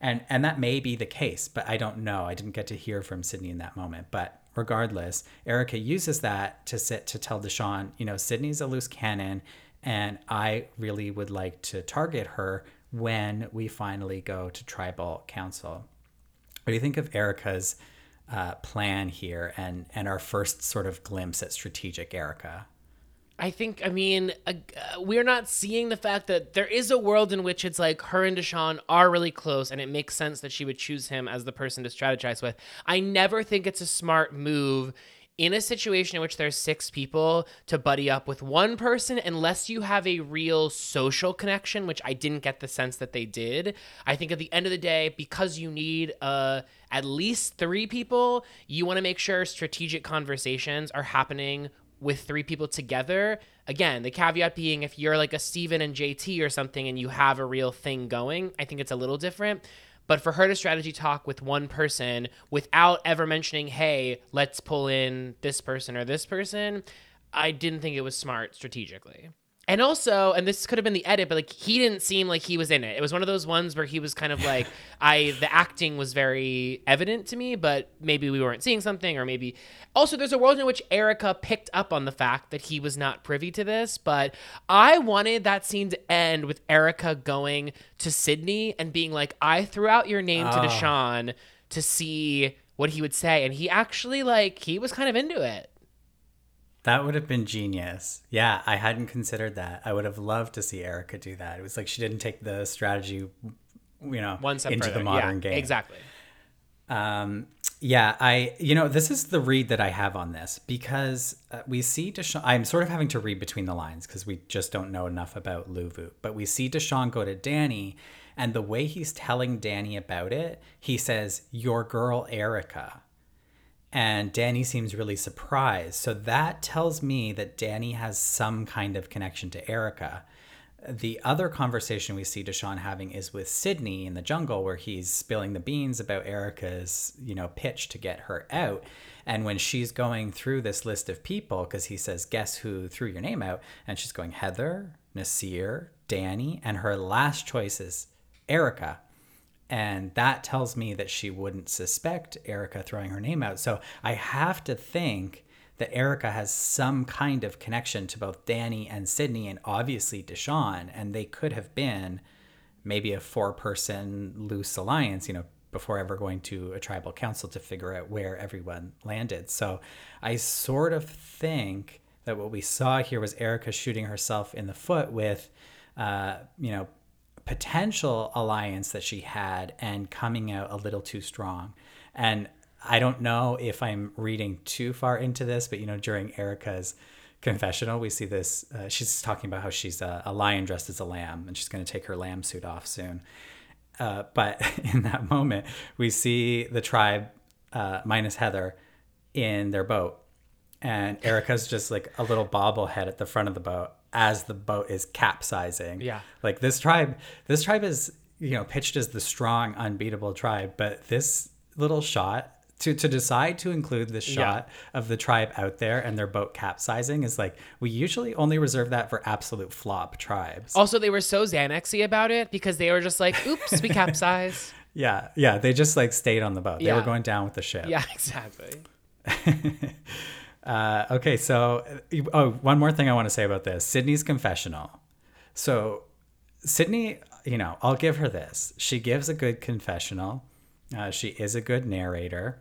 and and that may be the case, but I don't know. I didn't get to hear from Sydney in that moment, but regardless, erika uses that to sit to tell Deshawn, you know, Sydney's a loose cannon, and I really would like to target her when we finally go to tribal council. What do you think of Erika's uh, plan here and and our first sort of glimpse at strategic Erika? I think, I mean, uh, we're not seeing the fact that there is a world in which it's like her and Deshawn are really close, and it makes sense that she would choose him as the person to strategize with. I never think it's a smart move in a situation in which there's six people to buddy up with one person unless you have a real social connection which i didn't get the sense that they did i think at the end of the day because you need uh, at least three people you want to make sure strategic conversations are happening with three people together. Again, the caveat being if you're like a Stephen and JT or something and you have a real thing going, I think it's a little different. But for her to strategy talk with one person without ever mentioning, hey, let's pull in this person or this person, I didn't think it was smart strategically. And also, and this could have been the edit, but like he didn't seem like he was in it. It was one of those ones where he was kind of like, *laughs* I, the acting was very evident to me, but maybe we weren't seeing something, or maybe. Also, there's a world in which Erika picked up on the fact that he was not privy to this, but I wanted that scene to end with Erika going to Sydney and being like, I threw out your name to ah. Deshawn to see what he would say. And he actually, like, he was kind of into it. That would have been genius. Yeah, I hadn't considered that. I would have loved to see Erika do that. It was like she didn't take the strategy, you know, One step into further. the modern yeah, game. Exactly. Um, yeah, I, you know, this is the read that I have on this because uh, we see Deshawn. I'm sort of having to read between the lines because we just don't know enough about Luvu. But we see Deshawn go to Danny, and the way he's telling Danny about it, he says, Your girl, Erika. And Danny seems really surprised. So that tells me that Danny has some kind of connection to Erika. The other conversation we see Deshawn having is with Sydney in the jungle, where he's spilling the beans about Erika's, you know, pitch to get her out. And when she's going through this list of people, because he says, "Guess who threw your name out?" and she's going Heather, Nasir, Danny, and her last choice is Erika. And that tells me that she wouldn't suspect Erika throwing her name out. So I have to think that Erika has some kind of connection to both Danny and Sydney and obviously Deshawn. And they could have been maybe a four person loose alliance, you know, before ever going to a tribal council to figure out where everyone landed. So I sort of think that what we saw here was Erika shooting herself in the foot with, uh, you know, potential alliance that she had and coming out a little too strong. And I don't know if I'm reading too far into this, but you know, during Erika's confessional, we see this. Uh, she's talking about how she's a, a, lion dressed as a lamb, and she's going to take her lamb suit off soon. Uh, but *laughs* in that moment, we see the tribe uh, minus Heather in their boat, and Erika's just like a little bobblehead at the front of the boat as the boat is capsizing. Yeah. Like this tribe, this tribe is, you know, pitched as the strong, unbeatable tribe, but this little shot to, to decide to include this shot yeah. of the tribe out there and their boat capsizing is like we usually only reserve that for absolute flop tribes. Also, they were so Xanaxy about it because they were just like, "Oops, we *laughs* capsized." yeah, yeah, they just like stayed on the boat. Yeah. They were going down with the ship. Yeah, *laughs* exactly. *laughs* Uh, okay, so oh, one more thing I want to say about this: Sydney's confessional. So, Sydney, you know, I'll give her this. She gives a good confessional. Uh, she is a good narrator,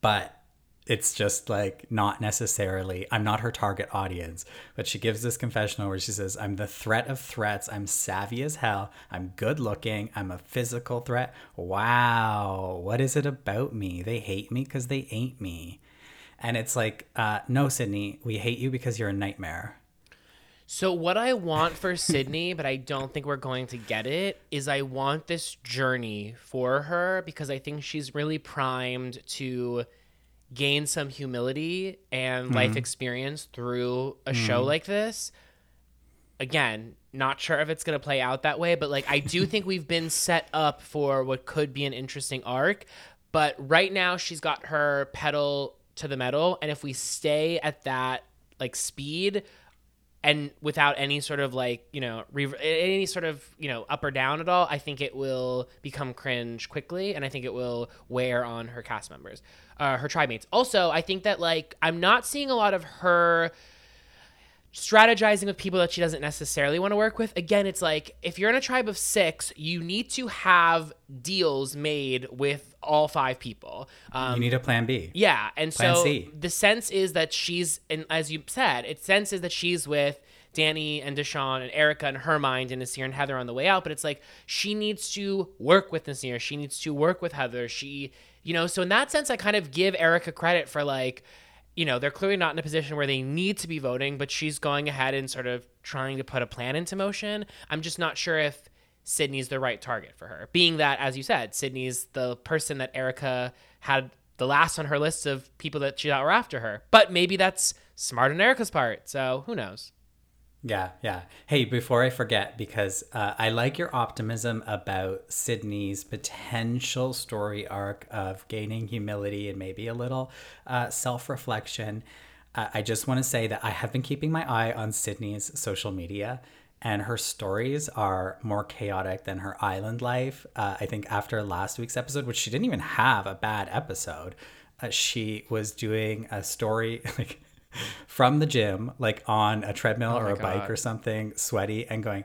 but it's just like not necessarily i'm not her target audience but she gives this confessional where she says i'm the threat of threats. I'm savvy as hell. I'm good looking. I'm a physical threat. Wow what is it about me? They hate me because they ain't me and it's like uh, no sydney we hate you because you're a nightmare So what I want for Sydney, but I don't think we're going to get it, is I want this journey for her because I think she's really primed to gain some humility and life experience through a show like this. Again, not sure if it's going to play out that way, but like I do think we've been set up for what could be an interesting arc. But right now she's got her pedal to the metal and if we stay at that like speed and without any sort of like you know re- any sort of you know up or down at all i think it will become cringe quickly and i think it will wear on her cast members uh, her tribe mates also i think that like i'm not seeing a lot of her strategizing with people that she doesn't necessarily want to work with. Again, it's like if you're in a tribe of six, you need to have deals made with all five people. Um, you need a plan b yeah, and Plan so C. the sense is that she's, and as you said, it sense is that she's with Danny and Deshawn and Erika in her mind and Nasir and Heather on the way out. But it's like she needs to work with Nasir. She needs to work with Heather. She, you know, so in that sense, I kind of give Erika credit for like, you know, they're clearly not in a position where they need to be voting, but she's going ahead and sort of trying to put a plan into motion. I'm just not sure if Sydney's the right target for her. Being that, as you said, Sydney's the person that Erika had the last on her list of people that she thought were after her. But maybe that's smart on Erika's part. So who knows? Yeah, yeah. Hey, before I forget, because uh, I like your optimism about Sydney's potential story arc of gaining humility and maybe a little uh, self reflection. Uh, I just want to say that I have been keeping my eye on Sydney's social media, and her stories are more chaotic than her island life. Uh, I think after last week's episode, which she didn't even have a bad episode, uh, she was doing a story *laughs* like from the gym, like on a treadmill or my a bike or something, sweaty, and going,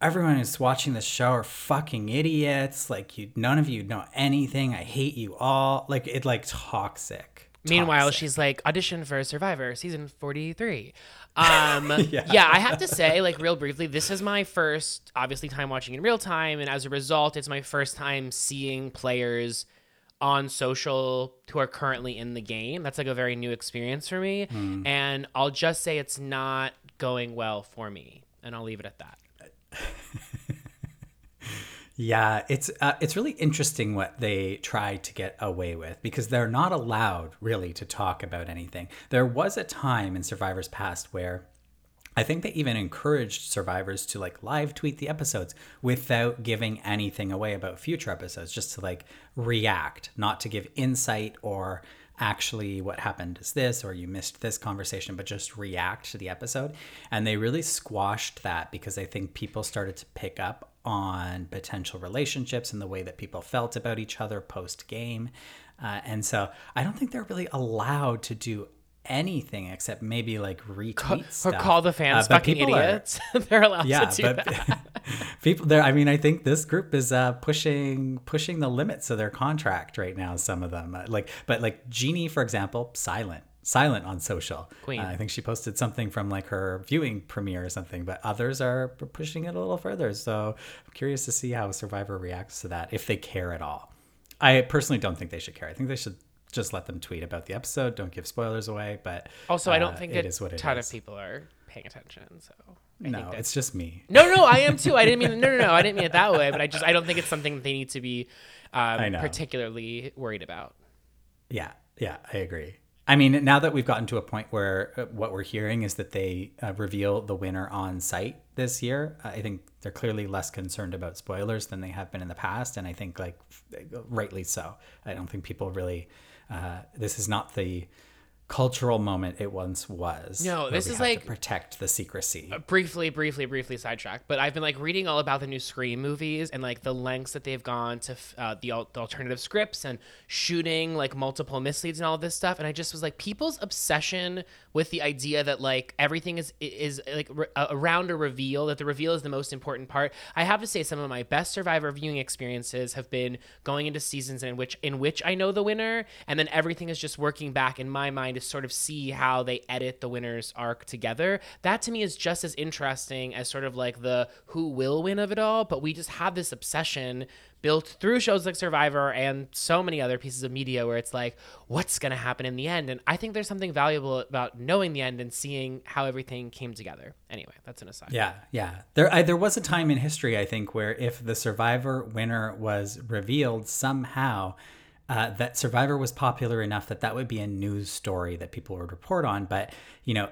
Everyone who's watching this show are fucking idiots. Like you, none of you know anything. I hate you all. Like it, like toxic. Meanwhile, Toxic. she's like audition for Survivor season 43. Um, *laughs* yeah. I have to say, like, real briefly, this is my first, obviously, time watching in real time. And as a result, it's my first time seeing players on social who are currently in the game. That's like a very new experience for me. And I'll just say it's not going well for me. And I'll leave it at that. *laughs* Yeah, it's uh, it's really interesting what they try to get away with because they're not allowed really to talk about anything. There was a time in Survivor's past where I think they even encouraged survivors to like live tweet the episodes without giving anything away about future episodes, just to like react, not to give insight or actually what happened is this or you missed this conversation, but just react to the episode. And they really squashed that because I think people started to pick up on potential relationships and the way that people felt about each other post game. Uh, and so I don't think they're really allowed to do anything except maybe like retweet Or stuff. call the fans Uh, fucking people are- idiots. *laughs* They're allowed yeah, to do but that. *laughs* people there. I mean, I think this group is uh, pushing pushing the limits of their contract right now. Some of them, uh, like, but like Genie, for example, silent, silent on social. Queen. Uh, I think she posted something from like her viewing premiere or something, but others are pushing it a little further. So I'm curious to see how Survivor reacts to that if they care at all. I personally don't think they should care. I think they should just let them tweet about the episode. Don't give spoilers away. But Also, I uh, don't think it a is what it ton is. of people are paying attention. So I No, think it's just me. No, no, I am too. I didn't mean no, no, no. I didn't mean it that way. But I just I don't think it's something that they need to be um, particularly worried about. Yeah, yeah, I agree. I mean, now that we've gotten to a point where uh, what we're hearing is that they uh, reveal the winner on site this year, I think they're clearly less concerned about spoilers than they have been in the past, and I think like rightly so. I don't think people really. Uh, this is not the cultural moment it once was. No, this is like- protect the secrecy. briefly, briefly, briefly sidetracked, but I've been like reading all about the new Scream movies and like the lengths that they've gone to f- uh, the, al- the alternative scripts and shooting like multiple misleads and all this stuff. And I just was like, people's obsession with the idea that like everything is is like re- uh, around a reveal, that the reveal is the most important part. I have to say, some of my best Survivor viewing experiences have been going into seasons in which in which I know the winner, and then everything is just working back in my mind to sort of see how they edit the winner's arc together. That to me is just as interesting as sort of like the who will win of it all. But we just have this obsession built through shows like Survivor and so many other pieces of media where it's like, what's going to happen in the end? And I think there's something valuable about knowing the end and seeing how everything came together. Anyway, that's an aside. Yeah, yeah. There, I, there was a time in history, I think, where if the Survivor winner was revealed somehow, uh, that Survivor was popular enough that that would be a news story that people would report on. But you know,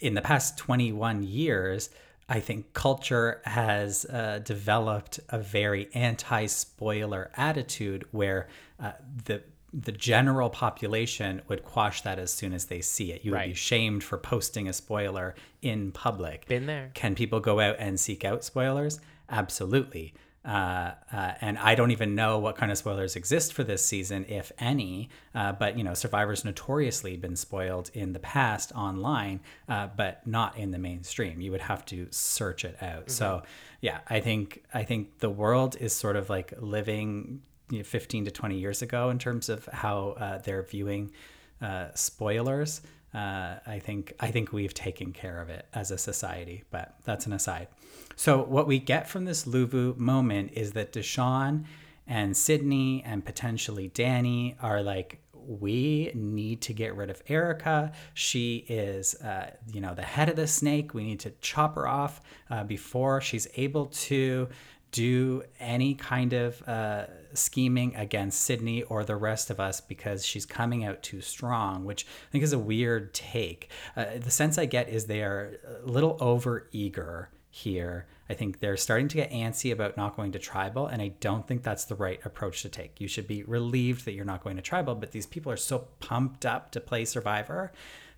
in the past 21 years, I think culture has uh, developed a very anti-spoiler attitude where uh, the the general population would quash that as soon as they see it. You would be shamed for posting a spoiler in public. Been there. Can people go out and seek out spoilers? Absolutely. Uh, uh, and I don't even know what kind of spoilers exist for this season, if any. Uh, but you know, Survivor's notoriously been spoiled in the past online, uh, but not in the mainstream. You would have to search it out. So, yeah, I think I think the world is sort of like living you know, 15 to 20 years ago in terms of how uh, they're viewing uh, spoilers. Uh, I think I think we've taken care of it as a society, but that's an aside. So what we get from this Luvu moment is that Deshawn and Sydney and potentially Danny are like, we need to get rid of Erika. She is, uh, you know, the head of the snake. We need to chop her off uh, before she's able to do any kind of uh, scheming against Sydney or the rest of us because she's coming out too strong, which I think is a weird take. Uh, the sense I get is they are a little over eager here. I think they're starting to get antsy about not going to tribal, and I don't think that's the right approach to take. You should be relieved that you're not going to tribal, but these people are so pumped up to play Survivor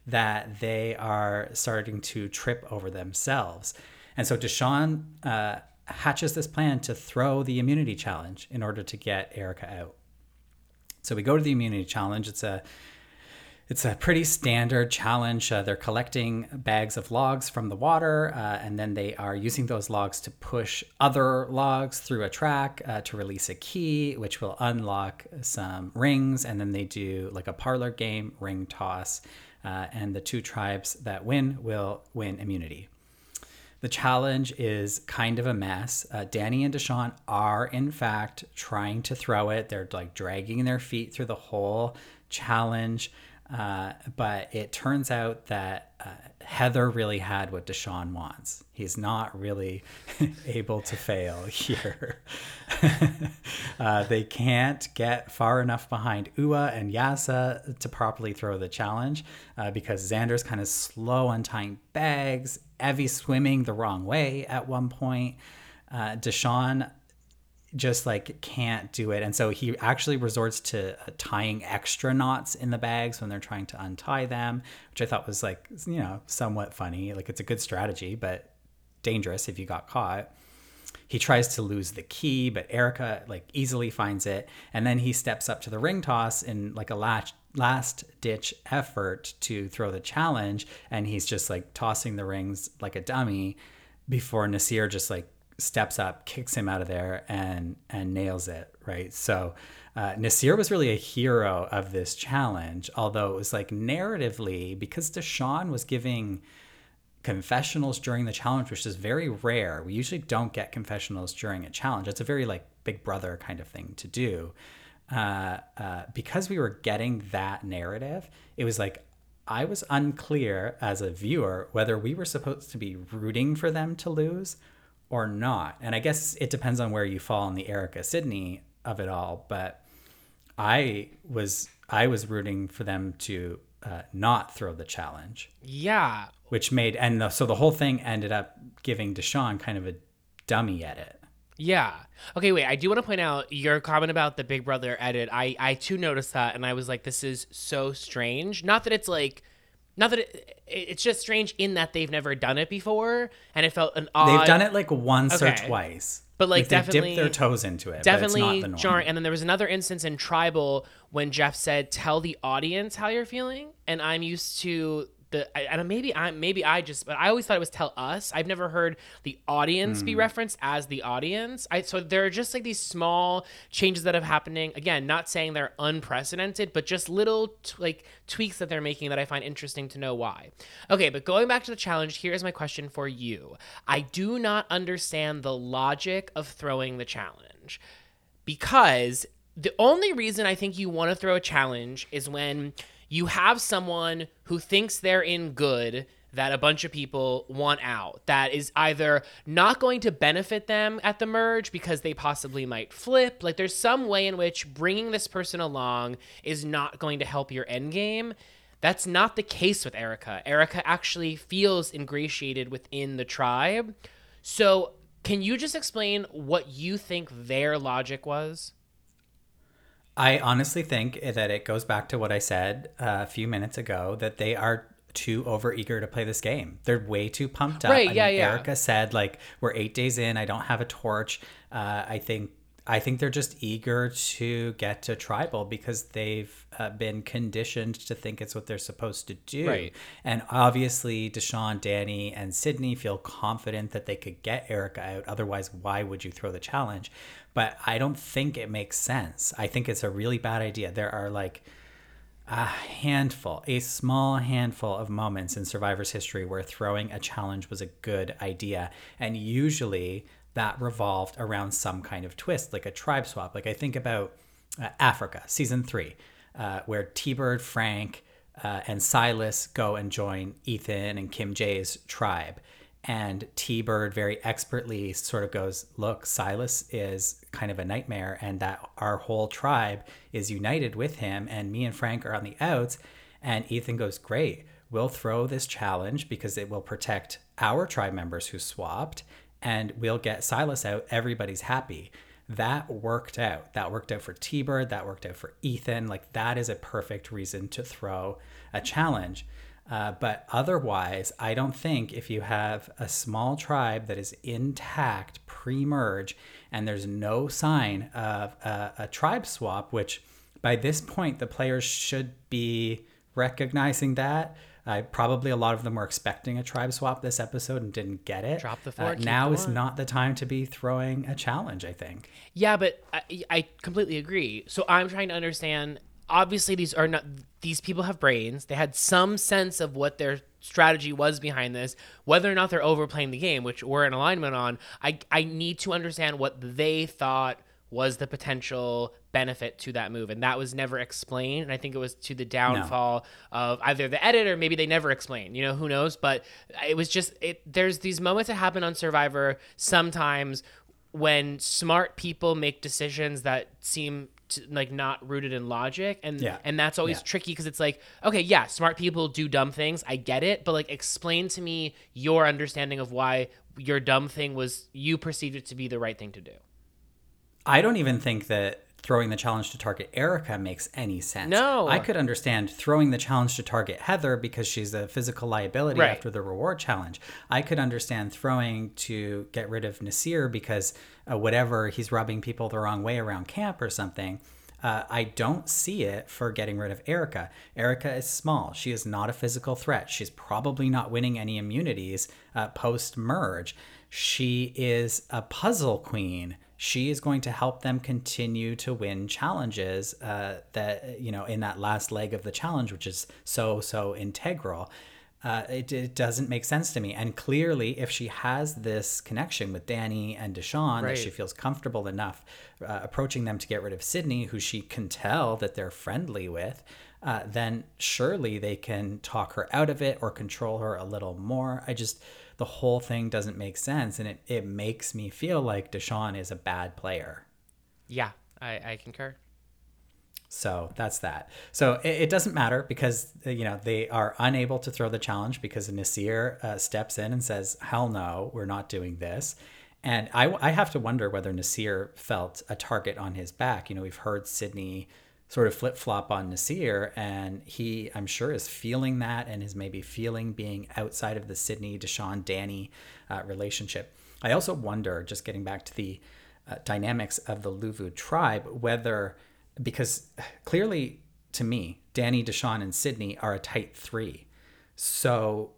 that they are starting to trip over themselves. And so Deshawn uh, hatches this plan to throw the immunity challenge in order to get Erika out. So we go to the immunity challenge. It's a it's a pretty standard challenge. Uh, they're collecting bags of logs from the water, uh, and then they are using those logs to push other logs through a track uh, to release a key, which will unlock some rings. And then they do like a parlor game, ring toss, uh, and the two tribes that win will win immunity. The challenge is kind of a mess. Uh, Danny and Deshawn are, in fact, trying to throw it. They're like dragging their feet through the whole challenge. Uh, but it turns out that uh, Heather really had what Deshawn wants. He's not really *laughs* able to fail *laughs* here. *laughs* uh, they can't get far enough behind Ua and Yase to properly throw the challenge uh, because Xander's kind of slow untying bags. Evvie swimming the wrong way at one point. Uh, Deshawn just like can't do it. And so he actually resorts to uh, tying extra knots in the bags when they're trying to untie them which i thought was like you know somewhat funny. Like it's a good strategy but dangerous if you got caught. He tries to lose the key but erika like easily finds it. And then he steps up to the ring toss in like a last last ditch effort to throw the challenge. And he's just like tossing the rings like a dummy before nasir just like steps up, kicks him out of there, and and nails it. Right. So uh, Nasir was really a hero of this challenge, although it was like narratively because Deshawn was giving confessionals during the challenge, which is very rare. We usually don't get confessionals during a challenge. It's a very like Big Brother kind of thing to do. Uh, uh, because we were getting that narrative, it was like I was unclear as a viewer whether we were supposed to be rooting for them to lose or not. And I guess it depends on where you fall in the Erika Sydney of it all. But I was I was rooting for them to uh, not throw the challenge, Yeah. which made and the, so the whole thing ended up giving Deshawn kind of a dummy edit. Yeah. Okay, wait. I do want to point out your comment about the Big Brother edit. I I too noticed that, and I was like, this is so strange. Not that it's like, not that it, it's just strange in that they've never done it before, and it felt an odd. They've done it like once or twice. But, like, they definitely- dip their toes into it. definitely but it's not the norm. jarring. And then there was another instance in Tribal when Jeff said, "Tell the audience how you're feeling," and I'm used to the. I, and maybe I maybe I just, but I always thought it was "Tell us." I've never heard the audience Hmm. be referenced as the audience. I so there are just like these small changes that have happening. Again, not saying they're unprecedented, but just little t- like tweaks that they're making that I find interesting to know why. Okay, but going back to the challenge, here is my question for you. I do not understand the logic of throwing the challenge because the only reason I think you want to throw a challenge is when you have someone who thinks they're in good that a bunch of people want out that is either not going to benefit them at the merge because they possibly might flip like there's some way in which bringing this person along is not going to help your end game that's not the case with Erika. Erika actually feels ingratiated within the tribe. So, can you just explain what you think their logic was? I honestly think that it goes back to what I said uh, a few minutes ago that they are too overeager to play this game. They're way too pumped up. Right, I yeah, mean, yeah. Erika said like we're eight days in. I don't have a torch. Uh, I think I think they're just eager to get to tribal because they've uh, been conditioned to think it's what they're supposed to do. Right. And obviously, Deshawn, Danny, and Sydney feel confident that they could get Erika out. Otherwise, why would you throw the challenge? But I don't think it makes sense. I think it's a really bad idea. There are like a handful, a small handful of moments in Survivor's history where throwing a challenge was a good idea. And usually that revolved around some kind of twist, like a tribe swap. Like I think about uh, Africa, season three, uh, where T Bird, Frank, uh, and Silas go and join Ethan and Kim J's tribe. And T Bird very expertly sort of goes, Look, Silas is kind of a nightmare, and that our whole tribe is united with him, and me and Frank are on the outs. And Ethan goes, Great, we'll throw this challenge because it will protect our tribe members who swapped, and we'll get Silas out. Everybody's happy. That worked out. That worked out for T Bird. That worked out for Ethan. Like, that is a perfect reason to throw a challenge. Uh, but otherwise, I don't think if you have a small tribe that is intact pre merge and there's no sign of a, a tribe swap, which by this point the players should be recognizing that. Uh, probably a lot of them were expecting a tribe swap this episode and didn't get it. Drop the Uh, now is one. not the time to be throwing a challenge, I think. Yeah, but I, I completely agree. So I'm trying to understand. Obviously, these are not these people have brains. They had some sense of what their strategy was behind this. Whether or not they're overplaying the game, which we're in alignment on, I I need to understand what they thought was the potential benefit to that move, and that was never explained. And I think it was to the downfall of either the edit or maybe they never explained. You know, who knows? But it was just it. There's these moments that happen on Survivor sometimes when smart people make decisions that seem like not rooted in logic and Yeah. and that's always Yeah. tricky because it's like okay yeah smart people do dumb things i get it but like explain to me your understanding of why your dumb thing was you perceived it to be the right thing to do I don't even think that throwing the challenge to target Erika makes any sense. No. I could understand throwing the challenge to target Heather because she's a physical liability Right. after the reward challenge. I could understand throwing to get rid of Nasir because uh, whatever he's rubbing people the wrong way around camp or something. Uh, I don't see it for getting rid of Erika. Erika is small. She is not a physical threat. She's probably not winning any immunities uh, post merge. She is a puzzle queen. She is going to help them continue to win challenges uh, that, you know, in that last leg of the challenge, which is so, so integral. Uh, it, it doesn't make sense to me. And clearly, if she has this connection with Danny and Deshawn, that she feels comfortable enough uh, approaching them to get rid of Sydney, who she can tell that they're friendly with, uh, then surely they can talk her out of it or control her a little more. I just, the whole thing doesn't make sense. And it, it makes me feel like Deshawn is a bad player. yeah i i concur So that's that. So it, it doesn't matter because you know they are unable to throw the challenge because Nasir uh, steps in and says, "Hell no, we're not doing this." and I, I have to wonder whether Nasir felt a target on his back. You know, we've heard Sydney sort of flip flop on Nasir, and he, I'm sure, is feeling that and is maybe feeling being outside of the Sydney, Deshawn, Danny uh, relationship. I also wonder, just getting back to the uh, dynamics of the Luvu tribe, whether, because clearly to me, Danny, Deshawn, and Sydney are a tight three. So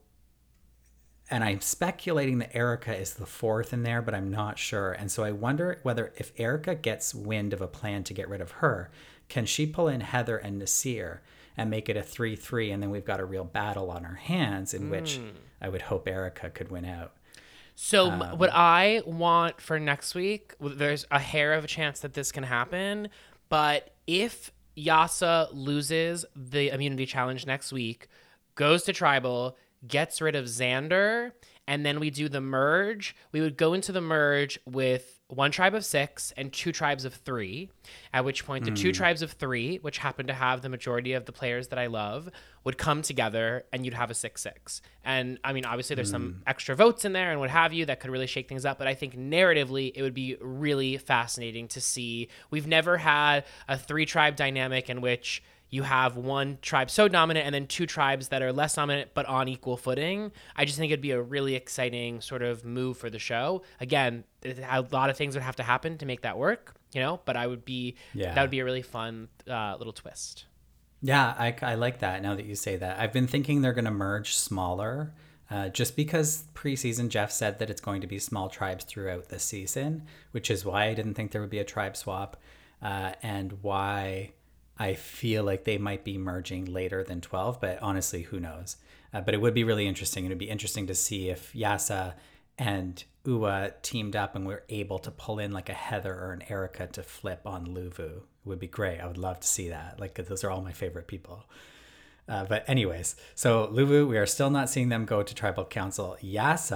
and I'm speculating that Erika is the fourth in there, but I'm not sure. And so I wonder whether if Erika gets wind of a plan to get rid of her, can she pull in Heather and Nasir and make it a 3 3? And then we've got a real battle on our hands in which Hmm. I would hope Erika could win out. So Um, what I want for next week, there's a hair of a chance that this can happen, but if Yase loses the immunity challenge next week, goes to tribal, gets rid of Xander, and then we do the merge, we would go into the merge with one tribe of six and two tribes of three, at which point the two hmm. tribes of three, which happen to have the majority of the players that I love, would come together and you'd have a 6 6. And I mean, obviously, there's some hmm. extra votes in there and what have you that could really shake things up. But I think narratively, it would be really fascinating to see. We've never had a three tribe dynamic in which you have one tribe so dominant and then two tribes that are less dominant but on equal footing. I just think it'd be a really exciting sort of move for the show. Again, a lot of things would have to happen to make that work, you know, but I would be, Yeah. that would be a really fun uh, little twist. Yeah, I, I like that now that you say that. I've been thinking they're going to merge smaller uh, just because preseason Jeff said that it's going to be small tribes throughout the season, which is why I didn't think there would be a tribe swap uh, and why I feel like they might be merging later than 12, but honestly, who knows? Uh, but it would be really interesting. It would be interesting to see if Yase and Ua teamed up and were able to pull in like a Heather or an Erika to flip on Luvu. It would be great. I would love to see that. Like, those are all my favorite people. Uh, but anyways, so Luvu, we are still not seeing them go to tribal council. Yase,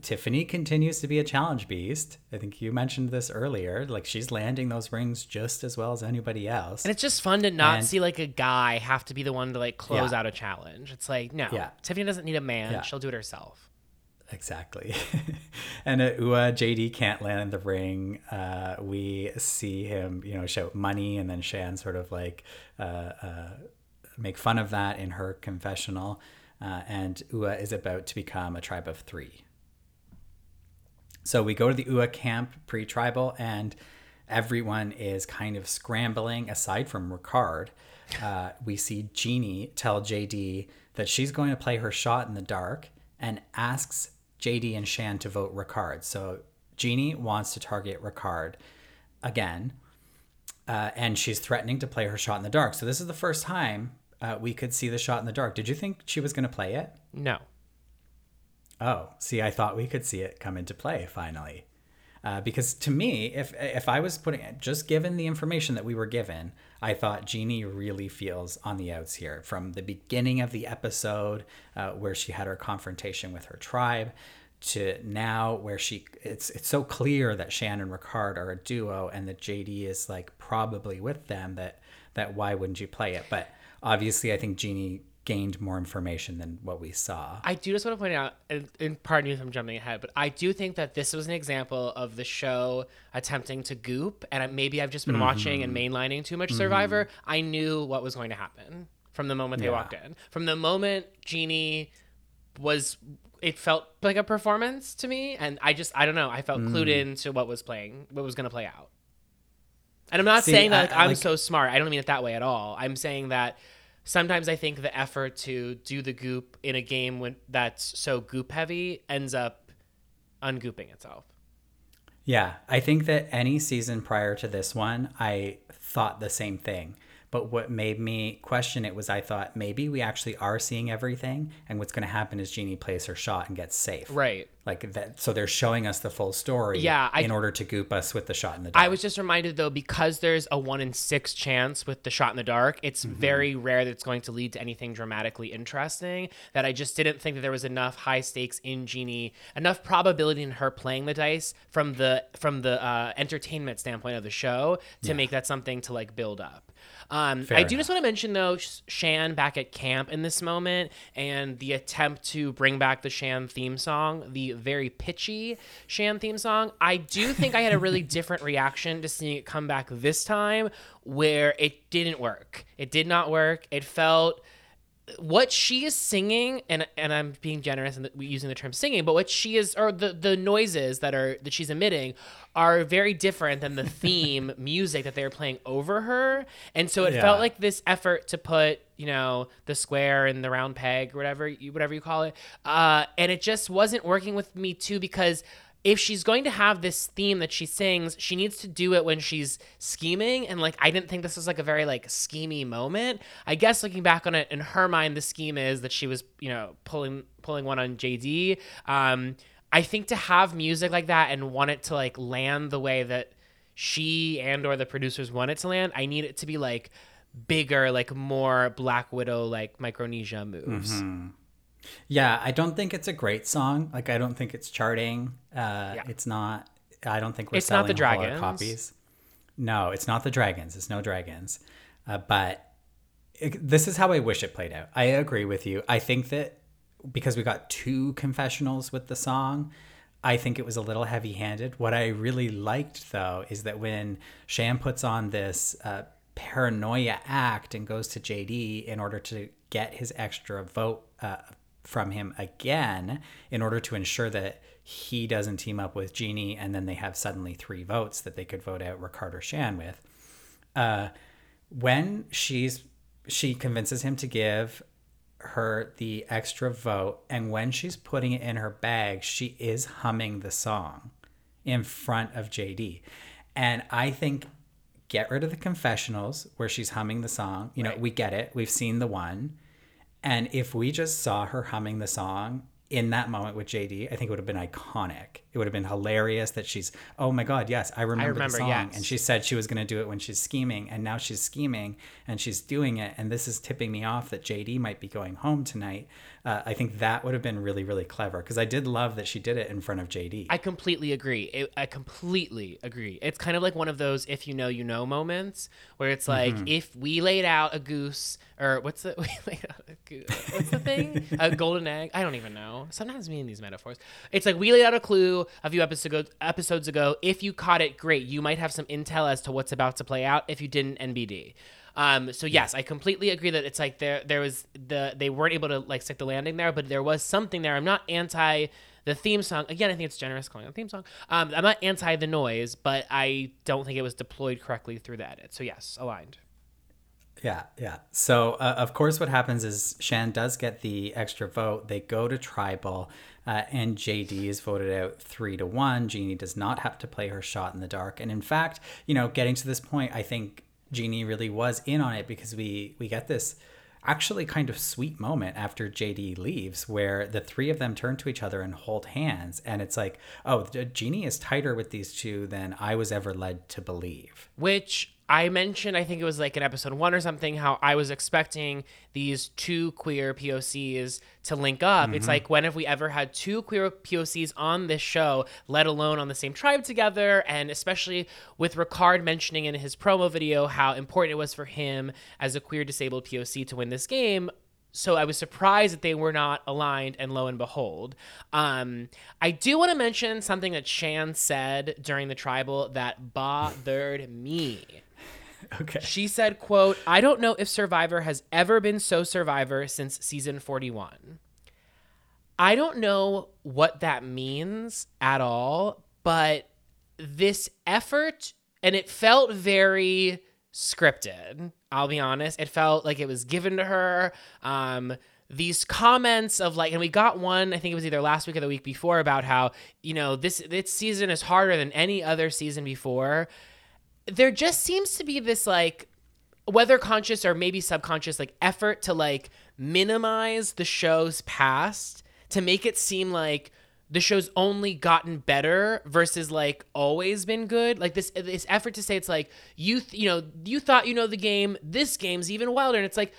Tiffany continues to be a challenge beast. I think you mentioned this earlier. Like she's landing those rings just as well as anybody else. And it's just fun to not And- see like a guy have to be the one to like close Yeah. out a challenge. It's like, no, Yeah. Tiffany doesn't need a man. Yeah. She'll do it herself. Exactly. *laughs* and uh, Ua JD can't land the ring. Uh, we see him, you know, shout money, and then Shan sort of like uh, uh, make fun of that in her confessional. Uh, and Ua is about to become a tribe of three. So we go to the Ua camp pre tribal, and everyone is kind of scrambling aside from Ricard. Uh, we see Genie tell JD that she's going to play her shot in the dark and asks JD and Shan to vote Ricard. So Genie wants to target Ricard again, uh, and she's threatening to play her shot in the dark. So this is the first time uh, we could see the shot in the dark. Did you think she was going to play it? No. Oh, see, I thought we could see it come into play finally. Uh, because to me, if if I was putting just given the information that we were given, I thought Genie really feels on the outs here from the beginning of the episode uh, where she had her confrontation with her tribe to now where she it's it's so clear that Shannon and Ricard are a duo and that JD is like probably with them that that why wouldn't you play it? But obviously, I think Genie gained more information than what we saw. I do just want to point out, and, and pardon me if I'm jumping ahead, but I do think that this was an example of the show attempting to goop, and maybe I've just been watching and Mm-hmm. mainlining too much Survivor. I knew what was going to happen from the moment they Yeah. walked in. From the moment Genie was, it felt like a performance to me, and I just, I don't know, I felt Mm. clued into what was playing, what was going to play out. And I'm not See, saying that like, I I'm like- so smart. I don't mean it that way at all. I'm saying that sometimes I think the effort to do the goop in a game when that's so goop heavy ends up ungooping itself. Yeah, I think that any season prior to this one, I thought the same thing. But what made me question it was I thought maybe we actually are seeing everything, and what's going to happen is Genie plays her shot and gets safe. Right. Like that. So they're showing us the full story. Yeah, I- in order to goop us with the shot in the dark. I was just reminded though, because there's a one in six chance with the shot in the dark, it's very rare that it's going to lead to anything dramatically interesting. That I just didn't think that there was enough high stakes in Genie, enough probability in her playing the dice from the from the uh, entertainment standpoint of the show to make that something to like build up. Um, Um, Fair I do enough. just want to mention though Shan back at camp in this moment and the attempt to bring back the Shan theme song, the very pitchy Shan theme song. I do think I had a really *laughs* different reaction to seeing it come back this time, where it didn't work. It did not work. It felt what she is singing and and I'm being generous and using the term singing but what she is or the the noises that are that she's emitting are very different than the *laughs* theme music that they were playing over her and so it Yeah. felt like this effort to put you know the square and the round peg or whatever you whatever you call it uh and it just wasn't working with me too because if she's going to have this theme that she sings, she needs to do it when she's scheming. And like, I didn't think this was like a very like schemy moment. I guess looking back on it, in her mind, the scheme is that she was, you know, pulling pulling one on JD. Um, I think to have music like that and want it to like land the way that she and or the producers want it to land, I need it to be like bigger, like more Black Widow, like Micronesia moves. Yeah, I don't think it's a great song. Like, I don't think it's charting. Uh, It's not. I don't think we're It's not selling the a lot of Dragons. copies. No, it's not the dragons. It's no dragons. Uh, but it, this is how I wish it played out. I agree with you. I think that because we got two confessionals with the song, I think it was a little heavy handed. What I really liked, though, is that when Shan puts on this uh, paranoia act and goes to JD in order to get his extra vote uh, from him again, in order to ensure that he doesn't team up with Genie and then they have suddenly three votes that they could vote out Ricard or Shan with. Uh, when she's she convinces him to give her the extra vote and when she's putting it in her bag she is humming the song in front of jd and i think get rid of the confessionals where she's humming the song. You know we get it. We've seen the one and if we just saw her humming the song in that moment with JD, I think it would have been iconic. It would have been hilarious that she's, oh my God, yes, I remember, remember, the song. yes. And she said she was going to do it when she's scheming. And now she's scheming and she's doing it. And this is tipping me off that JD might be going home tonight. Uh, I think that would have been really, really clever because I did love that she did it in front of JD. I completely agree. It, I completely agree. It's kind of like one of those if you know you know moments where it's like Mm-hmm. if we laid out a goose or what's the *laughs* we laid out a goose, what's the thing a golden egg I don't even know. Sometimes me and these metaphors. It's like we laid out a clue a few episodes ago, episodes ago. If you caught it, great. You might have some intel as to what's about to play out. If you didn't, NBD. Um, so yes, I completely agree that it's like there there was the they weren't able to like stick the landing there, but there was something there. I'm not anti the theme song. Again, I think it's generous calling it a theme song. Um, I'm not anti the noise, but I don't think it was deployed correctly through the edit. So yes, aligned. Yeah, yeah. So, uh, of course, what happens is Shan does get the extra vote. They go to tribal, uh, and JD is voted out three to one. Genie does not have to play her shot in the dark. And in fact, you know, getting to this point, I think Genie really was in on it because we we get this actually kind of sweet moment after JD leaves where the three of them turn to each other and hold hands and it's like oh Genie is tighter with these two than I was ever led to believe which I mentioned, I think it was like in episode one or something, how I was expecting these two queer POCs to link up. It's like, when have we ever had two queer POCs on this show, let alone on the same tribe together? And especially with Ricard mentioning in his promo video how important it was for him as a queer disabled POC to win this game so I was surprised that they were not aligned, and lo and behold, um, I do want to mention something that Shan said during the tribal that bothered me. *laughs* okay She said, "quote I don't know if Survivor has ever been so Survivor since season 41." I don't know what that means at all, but this effort and it felt very scripted. I'll be honest. It felt like it was given to her. Um, these comments of like, and we got one, I think it was either last week or the week before, about how, you know, this this season is harder than any other season before. There just seems to be this like whether conscious or maybe subconscious like effort to like minimize the show's past to make it seem like the show's only gotten better versus like always been good. Like this this effort to say it's like you th- you know you thought you know the game. This game's even wilder. And it's like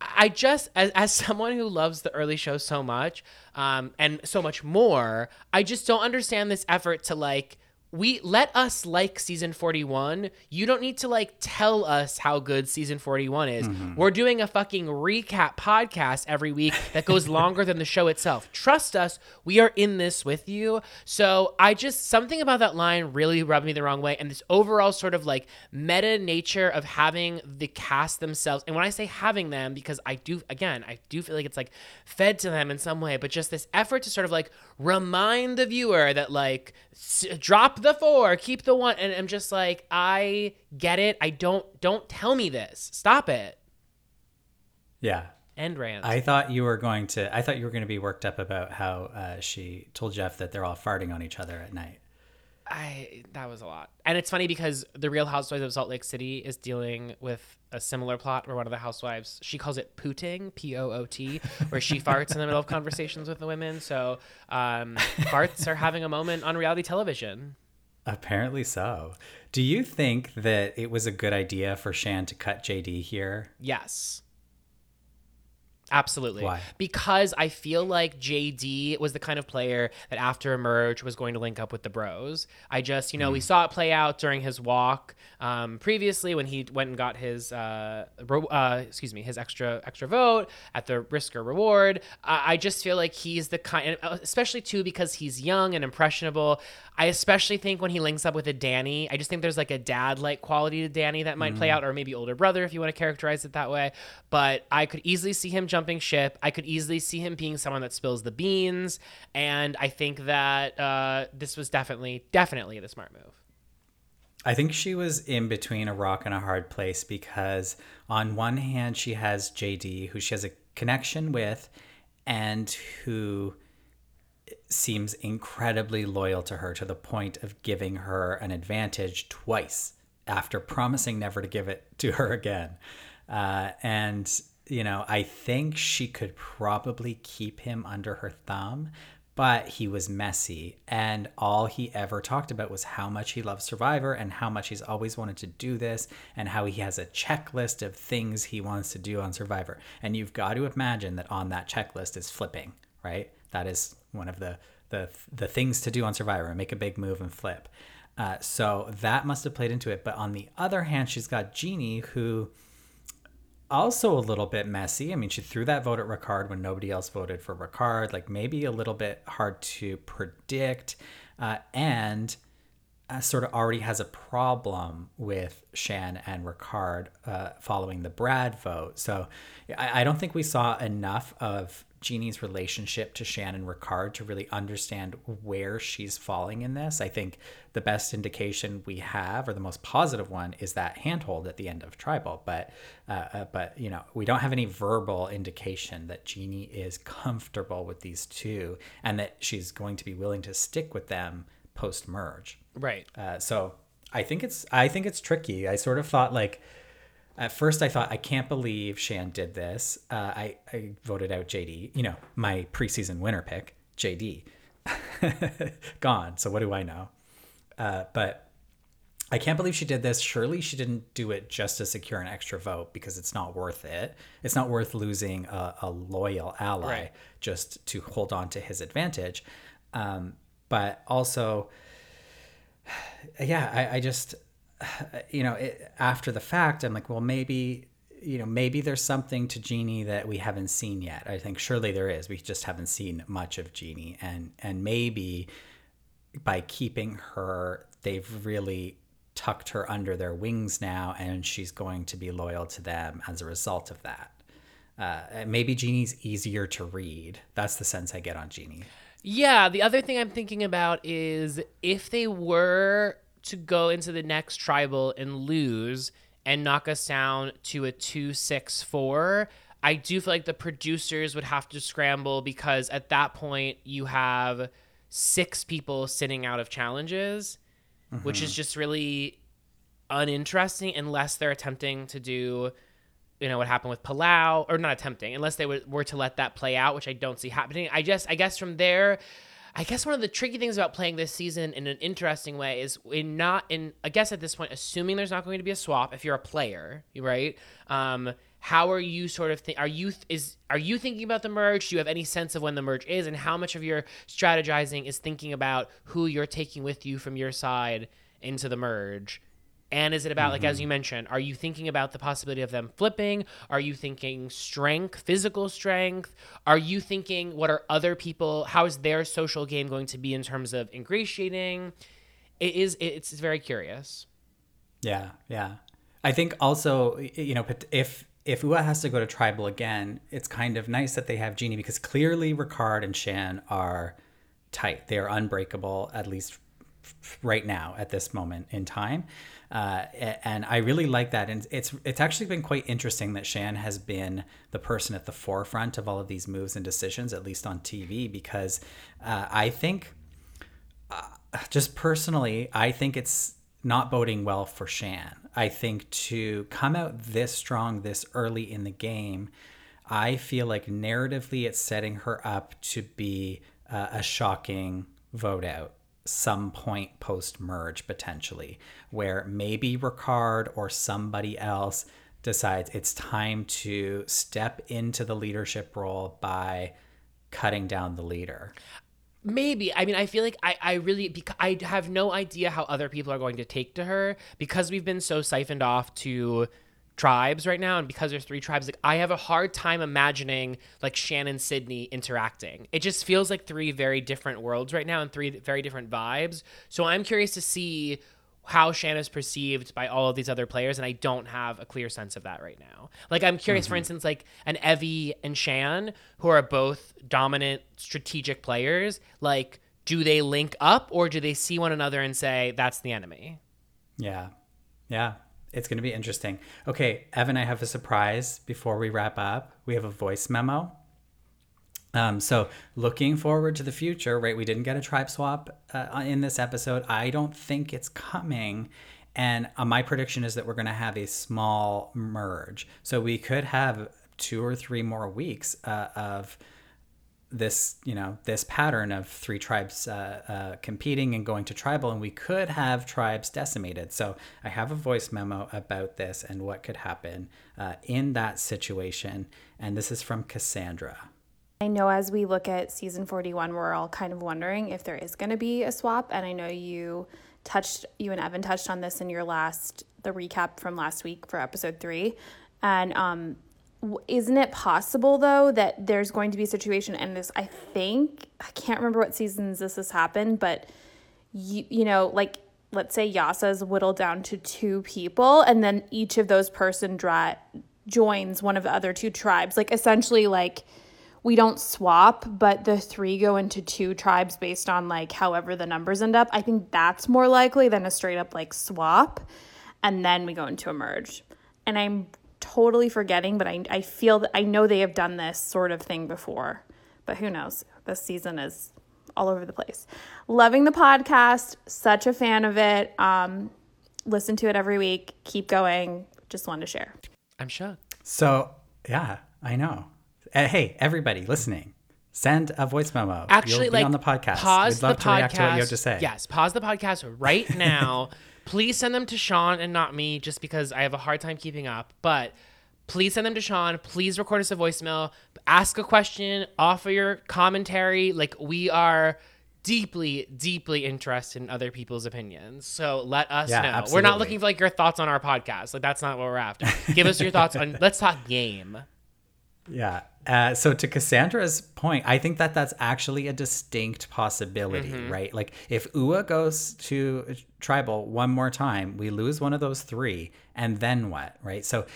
I just, as, as someone who loves the early show so much, um, and so much more, I just don't understand this effort to like we let us like season 41. You don't need to like tell us how good season 41 is. Mm-hmm. We're doing a fucking recap podcast every week that goes *laughs* longer than the show itself. Trust us, we are in this with you. So I just, something about that line really rubbed me the wrong way. And this overall sort of like meta nature of having the cast themselves. And when I say having them, because I do, again, I do feel like it's like fed to them in some way, but just this effort to sort of like remind the viewer that like s- drop the four, keep the one. And I'm just like, I get it. I don't, don't tell me this. Stop it. Yeah. End rant. I thought you were going to. I thought you were going to be worked up about how uh, she told Jeff that they're all farting on each other at night. I that was a lot. And it's funny because the Real Housewives of Salt Lake City is dealing with a similar plot where one of the housewives she calls it pooting, P O O T, where she farts in the middle of conversations with the women. So um, farts are having a moment on reality television. Apparently so. Do you think that it was a good idea for Shan to cut JD here? Yes. Absolutely. Why? Because I feel like JD was the kind of player that after Emerge was going to link up with the bros. I just, you know, we saw it play out during his walk um, previously when he went and got his, uh, uh, excuse me, his extra extra vote at the risk or reward. I I just feel like he's the kind, uh, especially too because he's young and impressionable. I especially think when he links up with a Danny, I just think there's like a dad like quality to Danny that might play out, or maybe older brother if you want to characterize it that way. But I could easily see him jumping ship. I could easily see him being someone that spills the beans. And I think that uh, this was definitely, definitely the smart move. I think she was in between a rock and a hard place because, on one hand, she has JD, who she has a connection with and who seems incredibly loyal to her to the point of giving her an advantage twice after promising never to give it to her again. Uh, and, you know, I think she could probably keep him under her thumb, but he was messy. And all he ever talked about was how much he loves Survivor and how much he's always wanted to do this and how he has a checklist of things he wants to do on Survivor. And you've got to imagine that on that checklist is flipping, right? That is one of the the the things to do on Survivor, make a big move and flip. Uh, so that must have played into it. But on the other hand, she's got Jeannie, who also a little bit messy. I mean, she threw that vote at Ricard when nobody else voted for Ricard. Like maybe a little bit hard to predict, uh, and uh, sort of already has a problem with Shan and Ricard uh, following the Brad vote. So I, I don't think we saw enough of Genie's relationship to Shannon and Ricard to really understand where she's falling in this. I think the best indication we have, or the most positive one, is that handhold at the end of Tribal. But uh, uh, but you know we don't have any verbal indication that Genie is comfortable with these two and that she's going to be willing to stick with them post merge. Right. Uh, so I think it's I think it's tricky. I sort of thought like at first I thought I can't believe Shan did this. Uh, I I voted out JD. You know my preseason winner pick JD *laughs* gone. So what do I know? Uh, but I can't believe she did this. Surely she didn't do it just to secure an extra vote because it's not worth it. It's not worth losing a, a loyal ally Right. just to hold on to his advantage. Um, but also, *sighs* yeah, I, I just, *sighs* you know, it, after the fact, I'm like, well, maybe, you know, maybe there's something to Genie that we haven't seen yet. I think surely there is. We just haven't seen much of Genie, and and maybe by keeping her, they've really tucked her under their wings now, and she's going to be loyal to them as a result of that. Uh, maybe Genie's easier to read. That's the sense I get on Genie. Yeah, the other thing I'm thinking about is if they were to go into the next tribal and lose and knock us down to a 264 I do feel like the producers would have to scramble because at that point you have six people sitting out of challenges, which is mm-hmm. just really uninteresting unless they're attempting to do you know what happened with Palau, or not attempting, unless they were, were to let that play out, which I don't see happening. I just, I guess from there, I guess one of the tricky things about playing this season in an interesting way is in not in, I guess at this point, assuming there's not going to be a swap if you're a player, right? Um, how are you sort of think? Are you is are you thinking about the merge? Do you have any sense of when the merge is, and how much of your strategizing is thinking about who you're taking with you from your side into the merge? And is it about, like, as mm-hmm. you mentioned, are you thinking about the possibility of them flipping? Are you thinking strength, physical strength? Are you thinking what are other people, how is their social game going to be in terms of ingratiating? It is, it's very curious. Yeah, yeah. I think also, you know, if if Ua has to go to tribal again, it's kind of nice that they have Genie because clearly Ricard and Shan are tight. They are unbreakable, at least right now at this moment in time. Uh, and I really like that. And it's it's actually been quite interesting that Shan has been the person at the forefront of all of these moves and decisions, at least on TV, because uh, I think, uh, just personally, I think it's not boding well for Shan. I think to come out this strong this early in the game, I feel like narratively it's setting her up to be uh, a shocking vote out some point post merge potentially, where maybe Ricard or somebody else decides it's time to step into the leadership role by cutting down the leader. Maybe. I mean, I feel like I, I really, because I have no idea how other people are going to take to her because we've been so siphoned off to tribes right now and because there's three tribes like i have a hard time imagining like shan and sydney interacting it just feels like three very different worlds right now and three very different vibes so i'm curious to see how Shannon is perceived by all of these other players, and I don't have a clear sense of that right now. Like, I'm curious, mm-hmm. for instance, like an Evvie and Shan, who are both dominant strategic players, like, do they link up or do they see one another and say, that's the enemy? Yeah. Yeah. It's going to be interesting. Okay, Evan, I have a surprise before we wrap up. We have a voice memo um, so looking forward to the future, right? We didn't get a tribe swap uh, in this episode. I don't think it's coming. And uh, my prediction is that we're going to have a small merge. So we could have two or three more weeks uh, of this, you know, this pattern of three tribes uh, uh, competing and going to tribal, and we could have tribes decimated. So I have a voice memo about this and what could happen uh, in that situation. And this is from Cassandra. I know as we look at season 41, we're all kind of wondering if there is going to be a swap. And I know you touched, you and Evan touched on this in your last, the recap from last week for episode three. And um, isn't it possible though that there's going to be a situation, and this, I think, I can't remember what seasons this has happened, but you, you know, like let's say Yase's whittled down to two people, and then each of those person dra- joins one of the other two tribes, like essentially like we don't swap, but the three go into two tribes based on like however the numbers end up. I think that's more likely than a straight up like swap. And then we go into a merge. And I'm totally forgetting, but I, I feel that I know they have done this sort of thing before. But who knows? This season is all over the place. Loving the podcast, such a fan of it. Um, listen to it every week. Keep going. Just wanted to share. I'm shocked. So, yeah, I know. Uh, hey, everybody listening, send a voice memo. Actually, You'll like on the podcast. Pause We'd love the to podcast. react to what you have to say. Yes, pause the podcast right now. *laughs* please send them to Sean and not me, just because I have a hard time keeping up. But please send them to Sean. Please record us a voicemail. Ask a question. Offer your commentary. Like we are deeply, deeply interested in other people's opinions. So let us yeah, know. Absolutely. We're not looking for like your thoughts on our podcast. Like that's not what we're after. Give us your thoughts on. Let's talk game. Yeah. Uh, so to Cassandra's point, I think that that's actually a distinct possibility, mm-hmm. right? Like if Ua goes to tribal one more time, we lose one of those three, and then what, right? So.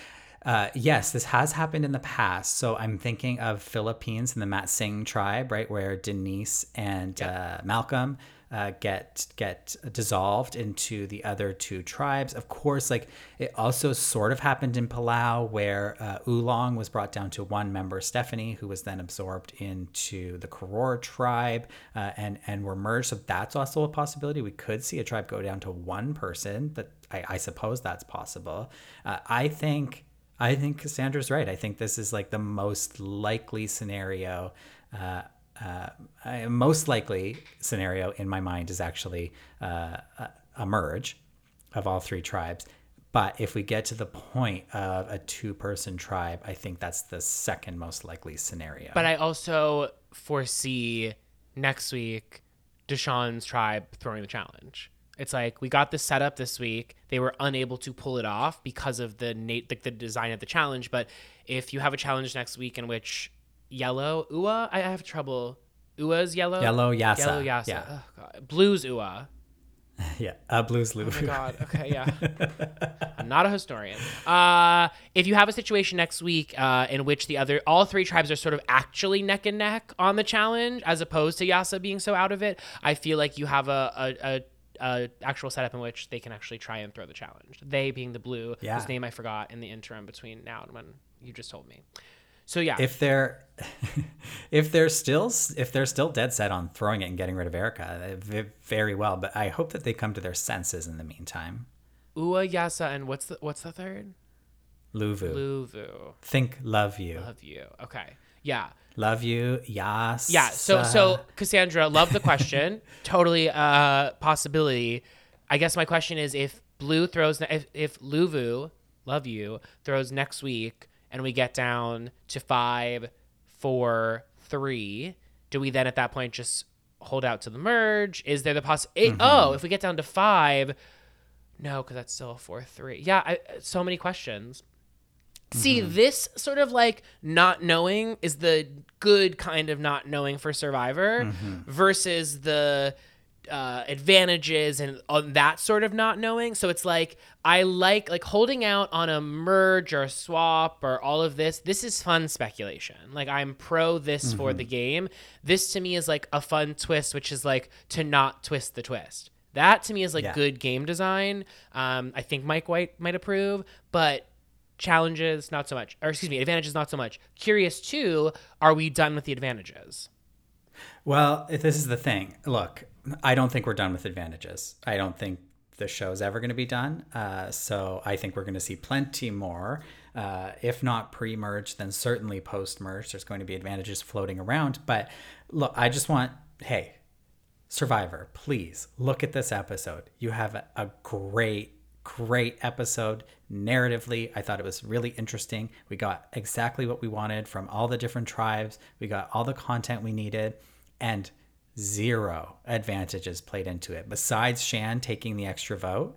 Uh, yes, this has happened in the past. So I'm thinking of Philippines and the Mat Matsing tribe, right, where Denise and yep. uh, Malcolm uh, get get dissolved into the other two tribes. Of course, like it also sort of happened in Palau, where uh, Ulong was brought down to one member, Stephanie, who was then absorbed into the Koror tribe, uh, and and were merged. So that's also a possibility. We could see a tribe go down to one person. That I, I suppose that's possible. Uh, I think. I think Cassandra's right. I think this is like the most likely scenario uh, uh, most likely scenario in my mind is actually uh, a merge of all three tribes. But if we get to the point of a two person tribe, I think that's the second most likely scenario. But I also foresee next week Deshawn's tribe throwing the challenge. It's like we got this set up this week. They were unable to pull it off because of the Nate like the design of the challenge. But if you have a challenge next week in which yellow Ua, I have trouble. Ua's yellow. Yellow Yase. Yellow Yase. Yeah. Oh, God. Blues Ua. *laughs* yeah, uh, Blues Oh my god. Okay, yeah. *laughs* I'm not a historian. Uh, if you have a situation next week uh, in which the other all three tribes are sort of actually neck and neck on the challenge, as opposed to Yase being so out of it, I feel like you have a a, a, a actual setup in which they can actually try and throw the challenge. They being the blue, Yeah. whose name I forgot in the interim between now and when you just told me. So yeah, if they're *laughs* if they're still if they're still dead set on throwing it and getting rid of Erika, uh, very well. But I hope that they come to their senses in the meantime. Ua, Yase, and what's the what's the third? Luvu, Luvu. think, love you, Love you. Okay. Yeah. love you, Yas. Yeah. So so Cassandra, love the question. *laughs* totally uh possibility. I guess my question is if Blue throws if if Luvu, love you, throws next week and we get down to five, four, three, do we then at that point just hold out to the merge? Is there the poss? eh, Oh, if we get down to five, no, because that's still a four three. Yeah, I, so many questions. See, this sort of like not knowing is the good kind of not knowing for Survivor versus the uh, advantages and on that sort of not knowing. So it's like I like like holding out on a merge or a swap or all of this. This is fun speculation. Like I'm pro this for the game. This to me is like a fun twist, which is like to not twist the twist. That to me is like Yeah. good game design. Um, I think Mike White might approve, but challenges not so much or excuse me advantages not so much curious too are we done with the advantages Well, if this is the thing. Look, I don't think we're done with advantages. I don't think the show is ever going to be done. Uh, so I think we're going to see plenty more. Uh, if not pre merge, then certainly post merge. There's going to be advantages floating around. But look, I just want, hey, Survivor, please look at this episode. You have a, a great, great episode. Narratively, I thought it was really interesting. We got exactly what we wanted from all the different tribes, we got all the content we needed, and zero advantages played into it. Besides Shan taking the extra vote,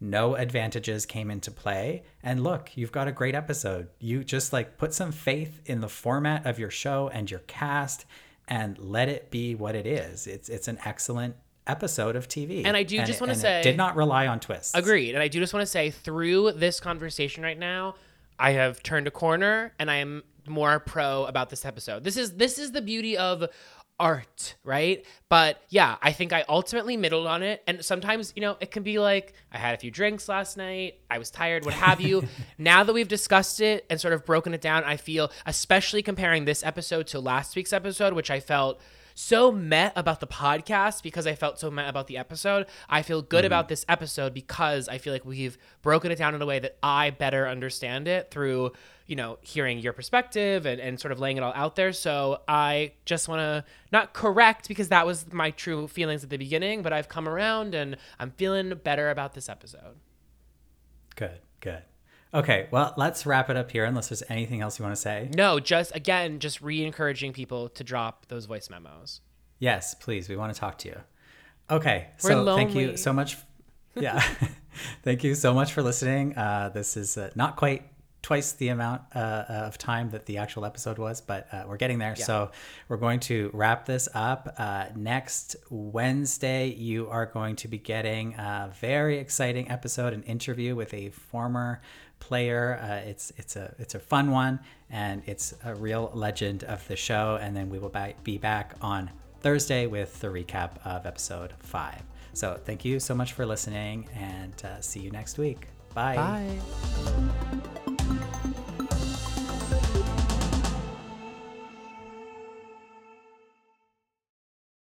no advantages came into play. And look, you've got a great episode. You just like put some faith in the format of your show and your cast and let it be what it is. It's it's an excellent episode of TV. And I do just wanna and it say- did not rely on twists. agreed and i do just want to say through this conversation right now i have turned a corner and i am more pro about this episode this is this is the beauty of art right? But yeah i think i ultimately middled on it. And sometimes you know it can be like i had a few drinks last night i was tired what have you. *laughs* Now that we've discussed it and sort of broken it down i feel especially comparing this episode to last week's episode which i felt so met about the podcast because I felt so met about the episode. I feel good mm-hmm. about this episode because I feel like we've broken it down in a way that I better understand it through, you know, hearing your perspective and, and sort of laying it all out there. So I just want to not correct because that was my true feelings at the beginning, but I've come around and I'm feeling better about this episode. Good, good. Okay, well, let's wrap it up here unless there's anything else you want to say. No, just again, just re encouraging people to drop those voice memos. Yes, please. We want to talk to you. Okay. We're so thank you so much. Yeah. *laughs* thank you so much for listening. Uh, this is uh, not quite twice the amount uh, of time that the actual episode was, but uh, we're getting there. So we're going to wrap this up. Uh, next Wednesday, you are going to be getting a very exciting episode, an interview with a former player. Uh, it's it's a it's a fun one, and it's a real legend of the show. And then we will be back on Thursday with the recap of episode five. So thank you so much for listening, and uh, see you next week. Bye. Bye.